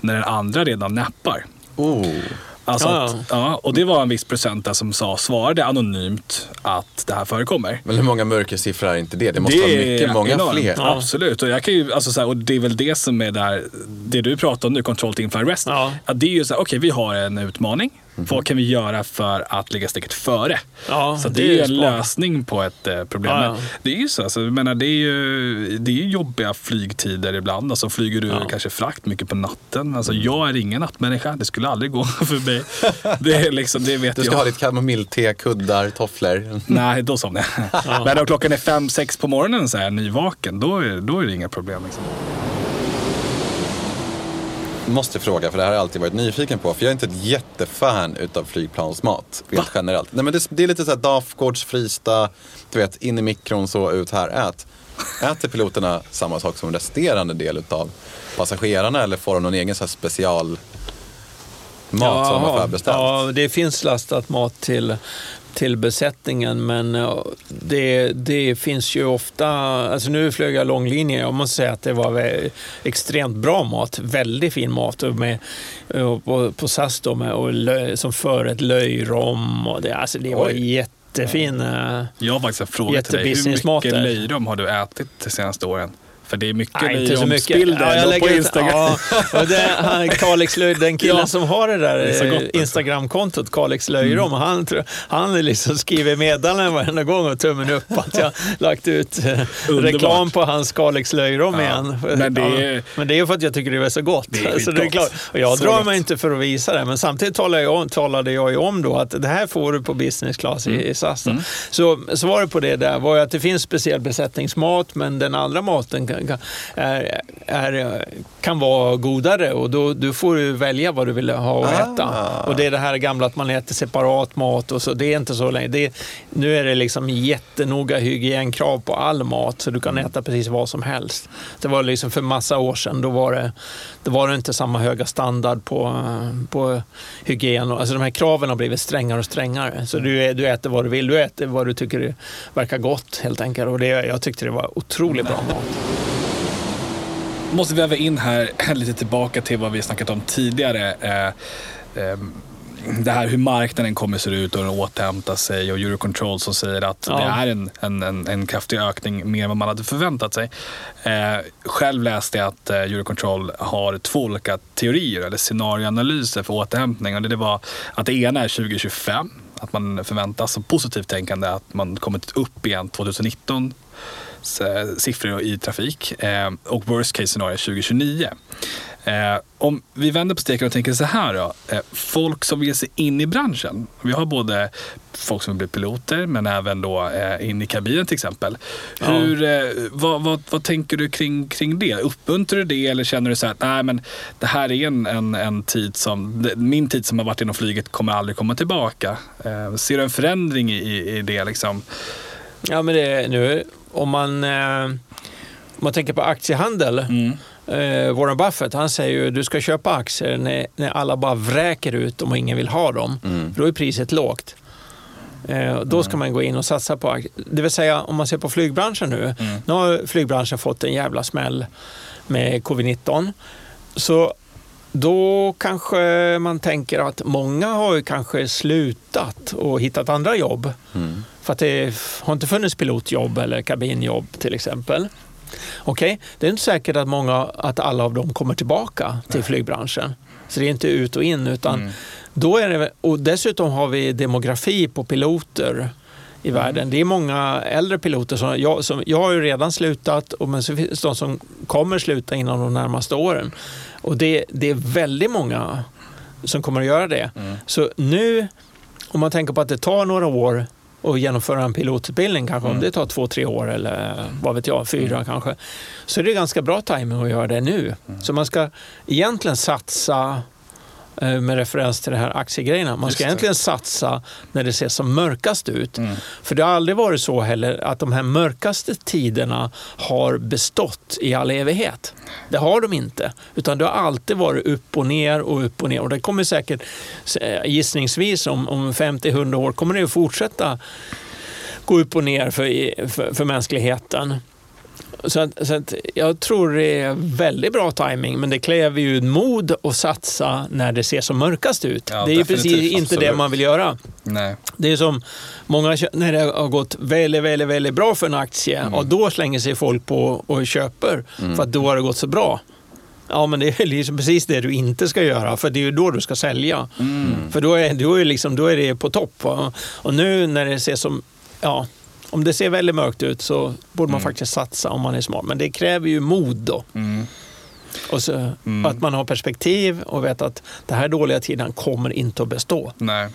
när den andra redan nappar. Oh. Alltså ja, att, ja. och det var en viss procent där som sa, svarade anonymt att det här förekommer. Men hur många mörkersiffror är inte det? Det måste det vara mycket, många enormt. fler. Ja. Absolut, och, jag kan ju, alltså, så här, och det är väl det som är där, det du pratar om nu, control to infly rest. Ja. Att det är ju så här, okej okay, vi har en utmaning Vad kan vi göra för att ligga steget före? Ja, så det, det är ju en smart. lösning på ett eh, problem. Ja, Men ja. Det är ju så. Alltså, jag menar, det, är ju, det är ju jobbiga flygtider ibland. Alltså, flyger du Ja. kanske frakt mycket på natten. Alltså, jag är ingen nattmänniska. Det skulle aldrig gå (laughs) för mig. Det, är liksom, det vet Du ska jag. ha ditt kamomillte, kuddar, tofflor. (laughs) Nej, då somnar jag. Men om klockan är fem, sex på morgonen så är jag nyvaken. Då är, då är det inga problem. Liksom. Måste fråga, för det här har jag alltid varit nyfiken på. För jag är inte ett jättefan utav flygplansmat. Rent generellt. Nej, men det, det är lite så här Dafgårds, Frista, du vet, in i mikron, så ut här, ät. Äter piloterna samma sak som resterande del utav passagerarna eller får de någon egen så här special mat som de har förbeställt? Ja, det finns lastat mat till, till besättningen, men eh, det, det finns ju ofta... Alltså nu flög jag långlinje. Jag måste säga att det var extremt bra mat. Väldigt fin mat. Och med, och på, på SAS då, med, och lö, som förrätt löjrom. Och det, alltså det var Oj. jättefin... eh, Jag har faktiskt en fråga till dig. Hur mycket löjrom har du ätit de senaste åren? För det är mycket Nej, inte så mycket. jag på ut- Instagram. Ja, (laughs) det, han, Kalix Löj, den killen Ja. som har det där eh, alltså. Instagramkontot, Kalix Löjrom, han, tror- han liksom skriver meddelanden varenda gång och tummen upp att jag (laughs) lagt ut eh, Underbart. reklam på hans Kalix Löjrom Ja, igen. men det är- ja, men det är för att jag tycker det är så gott. Det är så det är klart. Och jag Så drar gott. mig inte för att visa det, men samtidigt talade jag, om, talade jag ju om då att det här får du på business class i, i SAS. Mm. Så svaret på det där var ju att det finns speciell besättningsmat, men den andra maten är, är, kan vara godare och då du får du välja vad du vill ha att Ah. äta. Och det är det här gamla att man äter separat mat och så. Det är inte så länge. Det nu är det liksom jättenoga hygienkrav på all mat så du kan äta precis vad som helst. Det var liksom för massa år sedan, då var det, då var det inte samma höga standard på, på hygien. Alltså de här kraven har blivit strängare och strängare. Så du, du äter vad du vill, du äter vad du tycker verkar gott helt enkelt. Och det, jag tyckte det var otroligt bra mat. måste väva in här (laughs) lite tillbaka till vad vi snackat om tidigare. Eh, eh, det här hur marknaden kommer se ut och den återhämtar sig och Eurocontrol som säger att Ja. det är en, en, en, en kraftig ökning mer än vad man hade förväntat sig. Eh, själv läste jag att eh, Eurocontrol har två olika teorier eller scenarioanalyser för återhämtning. Och det, det var att det ena är 2025, att man förväntas som positivt tänkande att man kommit upp igen 2019 eh, siffror i trafik eh, och worst case scenario 2029. Eh, om vi vänder på steken och tänker så här då. Eh, folk som vill sig in i branschen. Vi har både folk som vill bli piloter men även då eh, in i kabinen till exempel. Ja. Hur, eh, vad, vad, vad tänker du kring, kring det? Uppmuntrar du det eller känner du så här att nej, men det här är en, en, en tid som, min tid som har varit inom flyget kommer aldrig komma tillbaka. Eh, ser du en förändring i, i det liksom? Ja, men det, nu, om man, eh, om man tänker på aktiehandel. Mm. Eh, Warren Buffett han säger ju du ska köpa aktier när, när alla bara vräker ut dem och ingen vill ha dem. Mm. Då är priset lågt. Eh, då ska man gå in och satsa på aktier. Det vill säga om man ser på flygbranschen nu. Mm. Nu har flygbranschen fått en jävla smäll med covid-19. Så då kanske man tänker att många har ju kanske slutat och hittat andra jobb. Mm. För att det har inte funnits pilotjobb eller kabinjobb till exempel. Okej, det är inte säkert att, många, att alla av dem kommer tillbaka till flygbranschen. Så det är inte ut och in. utan Mm. då är det, Och dessutom har vi demografi på piloter i världen. Det är många äldre piloter som jag, som, jag har ju redan slutat, och men så finns det de som kommer sluta inom de närmaste åren. Och det, det är väldigt många som kommer att göra det. Mm. Så nu, om man tänker på att det tar några år att genomföra en pilotutbildning, kanske om Mm. det tar två, tre år eller vad vet jag, fyra kanske, så är det ganska bra timing att göra det nu. Så man ska egentligen satsa med referens till det här aktiegrejerna. Man ska egentligen satsa när det ser som mörkast ut. Mm. För det har aldrig varit så heller att de här mörkaste tiderna har bestått i all evighet. Det har de inte. Utan det har alltid varit upp och ner och upp och ner. Och det kommer säkert eh, gissningsvis om, om 50-100 år kommer det att fortsätta gå upp och ner för, för, för mänskligheten. Så, att, så att jag tror det är väldigt bra timing men det kräver ju mod att satsa när det ser som mörkast ut. Ja, det är ju precis inte det absolut. man vill göra. Nej. Det är som många när det har gått väldigt, väldigt, väldigt bra för en aktie Mm. och då slänger sig folk på och köper för att då har det gått så bra. Ja, men det är liksom precis det du inte ska göra, för det är ju då du ska sälja. Mm. För då är, då, är liksom, då är det på topp. Och nu när det ser som... Ja, om det ser väldigt mörkt ut så borde man faktiskt satsa om man är smart. Men det kräver ju mod då. Mm. Och så, Att man har perspektiv och vet att den här dåliga tiden kommer inte att bestå. Nej.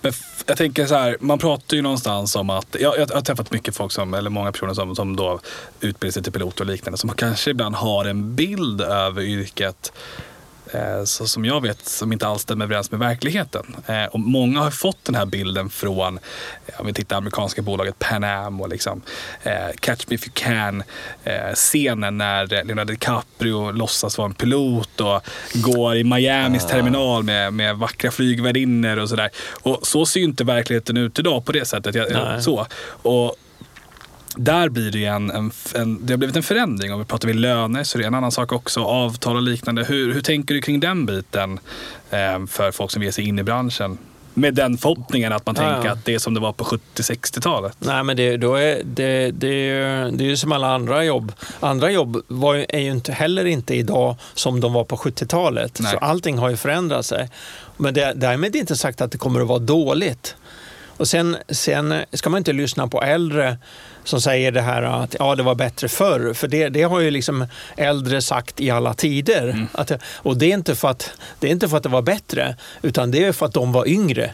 Men jag tänker så här, man pratar ju någonstans om att, jag, jag har träffat mycket folk, som, eller många personer som, som då utbildar sig till pilot och liknande, som kanske ibland har en bild över yrket så som jag vet som inte alls stämmer överens med verkligheten. Eh, och många har fått den här bilden från, eh, om vi tittar amerikanska bolaget Pan Am och liksom, eh, Catch Me If You Can eh, scenen när Leonardo DiCaprio låtsas vara en pilot och går i Miamis terminal med, med vackra flygvärdinnor och sådär. Och så ser ju inte verkligheten ut idag på det sättet. Jag, så. Och där blir det en, en, en, det har blivit en förändring. Om vi pratar vi löner så är det en annan sak också. Avtal och liknande. Hur, hur tänker du kring den biten eh, för folk som ger sig in i branschen? Med den förhoppningen att man Ja, tänker ja. att det är som det var på 70-60-talet. Nej, men det, då är, det, det, är det är ju som alla andra jobb. Andra jobb var, ju- är ju inte heller inte idag som de var på 70-talet. Nej. Så allting har ju förändrat sig. Men det, därmed inte sagt att det kommer att vara dåligt. Och sen, sen ska man inte lyssna på äldre som säger det här att ja, det var bättre förr. För det, det har ju liksom äldre sagt i alla tider. Att, det- och det är, inte för att, det är inte för att det var bättre, utan det är för att de var yngre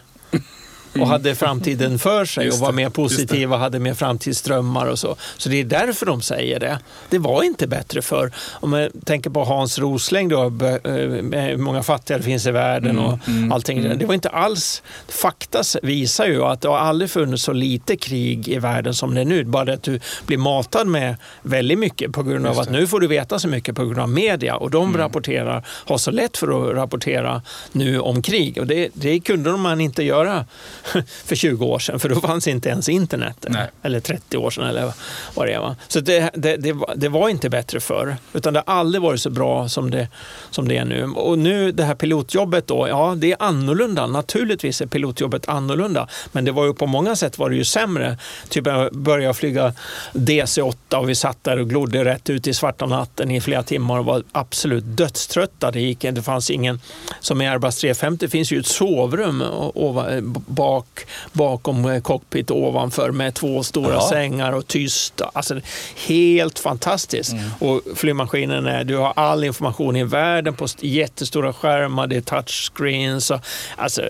och hade framtiden för sig och var mer positiva, hade mer framtidsdrömmar och så. Så det är därför de säger det. Det var inte bättre för Om jag tänker på Hans Rosling då, bö- eh, med hur många fattiga det finns i världen och allting. Det var inte alls... Fakta visar ju att det har aldrig funnits så lite krig i världen som det är nu. Bara det att du blir matad med väldigt mycket på grund av att nu får du veta så mycket på grund av media och de rapporterar, har så lätt för att rapportera nu om krig. Och det, det kunde man inte göra (laughs) för 20 år sedan, för då fanns inte ens internet. Nej. Eller 30 år sedan eller vad det är. Va? Så det, det, det, var, det var inte bättre förr, utan det har aldrig varit så bra som det, som det är nu. Och nu det här pilotjobbet då, ja det är annorlunda. Naturligtvis är pilotjobbet annorlunda, men det var ju på många sätt var det ju sämre. Typ jag började flyga DC-8 och vi satt där och glodde rätt ut i svarta natten i flera timmar och var absolut dödströtta. Det, gick, det fanns ingen, som i Airbus 350 finns ju ett sovrum o- ovan, bak, bakom eh, cockpit ovanför med två stora Jaha. sängar och tyst. Alltså, helt fantastiskt. Och flygmaskinen är, du har all information i världen på st- jättestora skärmar, det är touchscreens. Och, alltså,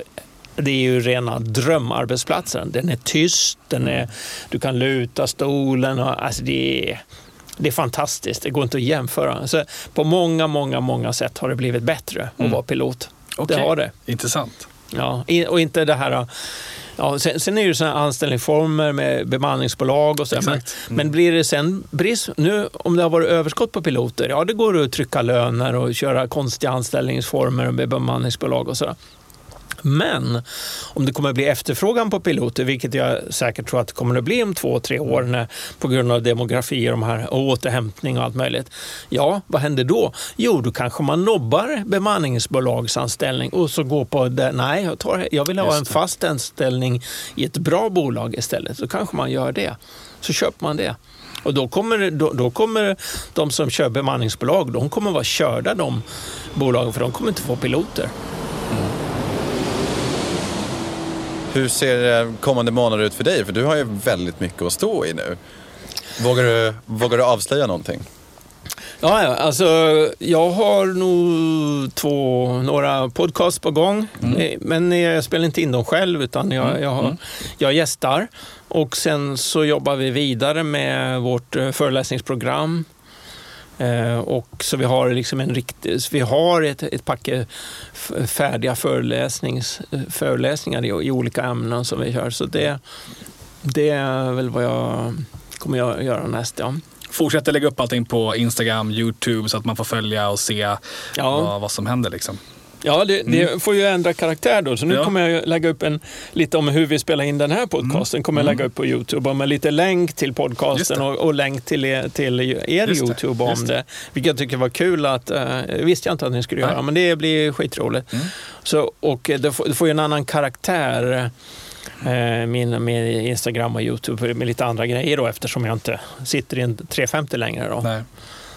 det är ju rena drömarbetsplatsen. Den är tyst, den är, du kan luta stolen. Och, alltså det, är, det är fantastiskt. Det går inte att jämföra. Så på många, många, många sätt har det blivit bättre att vara pilot. Okej. Det har det. Intressant. Ja, och inte det här... Ja, sen, sen är det ju såna anställningsformer med bemanningsbolag och så. Men, Exakt. men blir det sen brist... Nu om det har varit överskott på piloter, ja det går att trycka löner och köra konstiga anställningsformer med bemanningsbolag och så. Men om det kommer att bli efterfrågan på piloter, vilket jag säkert tror att det kommer att bli om två, tre år när, på grund av demografi och, de här, och återhämtning och allt möjligt. Ja, vad händer då? Jo, då kanske man nobbar bemanningsbolagsanställning och så går på det. Nej, jag, tar, jag vill ha en fast anställning i ett bra bolag istället. Så kanske man gör det. Så köper man det. Och då kommer, då, då kommer de som kör bemanningsbolag, de kommer vara körda de bolagen för de kommer inte få piloter. Hur ser eh, kommande månader ut för dig? För du har ju väldigt mycket att stå i nu. Vågar du, vågar du avslöja någonting? Ja, ja, alltså jag har nog två, några podcasts på gång. Eh, Men jag spelar inte in dem själv utan jag, jag, har, jag gästar. Och sen så jobbar vi vidare med vårt eh, föreläsningsprogram. Eh, och så vi har liksom en riktig, så vi har ett, ett packe färdiga föreläsnings, föreläsningar i, i olika ämnen som vi kör. Så det, det är väl vad jag kommer jag göra nästa. Ja. Fortsätter lägga upp allting på Instagram, YouTube så att man får följa och se Ja. vad, vad som händer. Liksom. Ja, det, det får ju ändra karaktär då. Så nu Ja. kommer jag lägga upp en, lite om hur vi spelar in den här podcasten. kommer jag lägga upp på Youtube med lite länk till podcasten det. och, och länk till er, till er Just det, Youtube om just det. Vilket jag tycker var kul att, eh, visste jag inte att ni skulle Nej. göra, men det blir skitroligt. Så, och eh, det får, det får ju en annan karaktär. eh, Min, min Instagram och Youtube med lite andra grejer då eftersom jag inte sitter i en 350 längre. Då. Nej.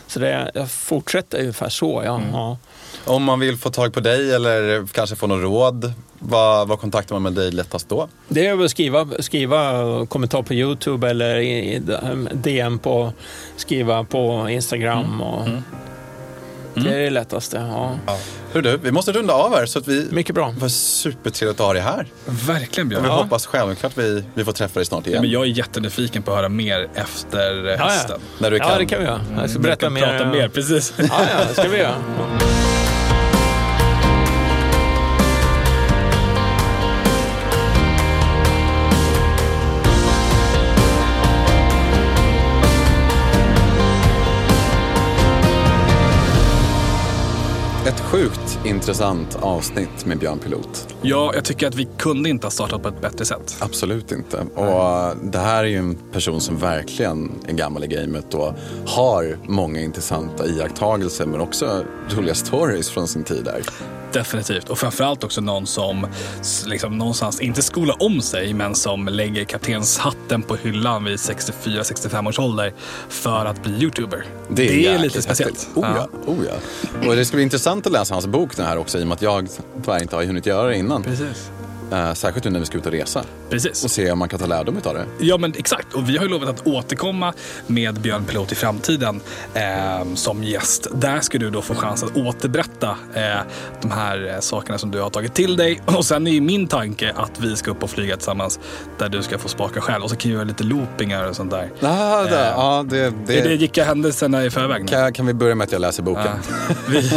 Så det, jag fortsätter ungefär så. Ja. Mm. ja. Om man vill få tag på dig eller kanske få något råd, vad, vad kontaktar man med dig lättast då? Det är att skriva, skriva kommentar på Youtube eller DM på, skriva på Instagram. Och, Det är det lättaste. Ja. Hur du, vi måste runda av här så att vi... Mycket bra. Det var supertrevligt att ha dig här. Verkligen Björn. Vi Ja. hoppas självklart vi, vi får träffa dig snart igen. Men jag är jättenyfiken på att höra mer efter Ja, ja. hösten. När du Ja, kan. det kan vi göra. Jag ska Vi berätta kan mer. Prata mer, precis. Ja, ja, det ska vi göra. (laughs) sjukt intressant avsnitt med Björn Pilot. Ja, jag tycker att vi kunde inte ha startat på ett bättre sätt. Absolut inte. Och det här är ju en person som verkligen är gammal i gamet och har många intressanta iakttagelser men också roliga stories från sin tid där. Definitivt. Och framförallt också någon som liksom någonstans, inte skolar om sig, men som lägger kaptenshatten på hyllan vid 64-65 års ålder för att bli YouTuber. Det är, jäkligt lite speciellt. Oh ja, oh ja. Och det ska bli intressant att läsa hans bok nu här också i och med att jag tyvärr inte har hunnit göra det innan. Precis. Eh, särskilt nu när vi ska ut och resa Precis. och se om man kan ta lärdom av det. Ja, men exakt. Och vi har ju lovat att återkomma med Björn Pilot i framtiden eh, som gäst. Där ska du då få chans att återberätta eh, de här eh, sakerna som du har tagit till dig. Och sen är ju min tanke att vi ska upp och flyga tillsammans där du ska få smaka själv. Och så kan vi göra lite loopingar och sånt där. Ah, det, Eh, ja, det, Det, det det, gick händelserna i förväg kan, kan vi börja med att jag läser boken. Ja. Vi,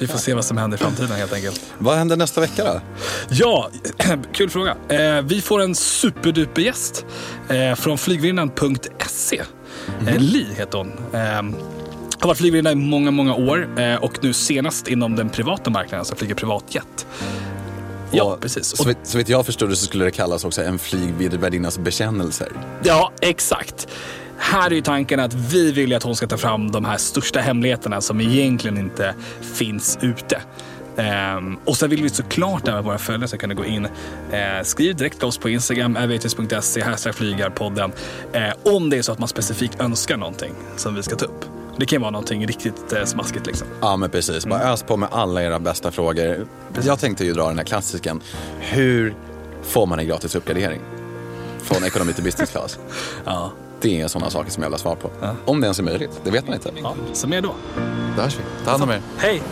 vi får se vad som händer i framtiden helt enkelt. Vad händer nästa vecka då? Ja, (clears throat) kul fråga. Eh, vi får en superduper gäst eh, från flygvärdinnan.se. Eh, Li heter hon. Eh, har varit flygvärdinna i många, många år eh, och nu senast inom den privata marknaden, alltså flyger privatjet. Ja, precis. Så Och, så vitt jag förstod det så skulle det kallas också en flygvärdinnas bekännelser. ja, exakt. Här är ju tanken att vi vill att hon ska ta fram de här största hemligheterna som egentligen inte finns ute. Ehm, och sen vill vi såklart även att våra följare ska kunna gå in. Eh, skriv direkt till oss på Instagram, aviators.se, hashtag flygarpodden. Eh, om det är så att man specifikt önskar någonting som vi ska ta upp. Det kan vara någonting riktigt eh, smaskigt liksom. Ja men precis, bara ös på med alla era bästa frågor. Jag tänkte ju dra den här klassiken. Hur får man en gratis uppgradering? Från ekonomi till business class. (laughs) Ja. Det är sådana saker som jag vill ha svar på. Om det ens är möjligt, det vet man inte. ja. Så mer då. Där hörs vi. Ta hand om er. Hej!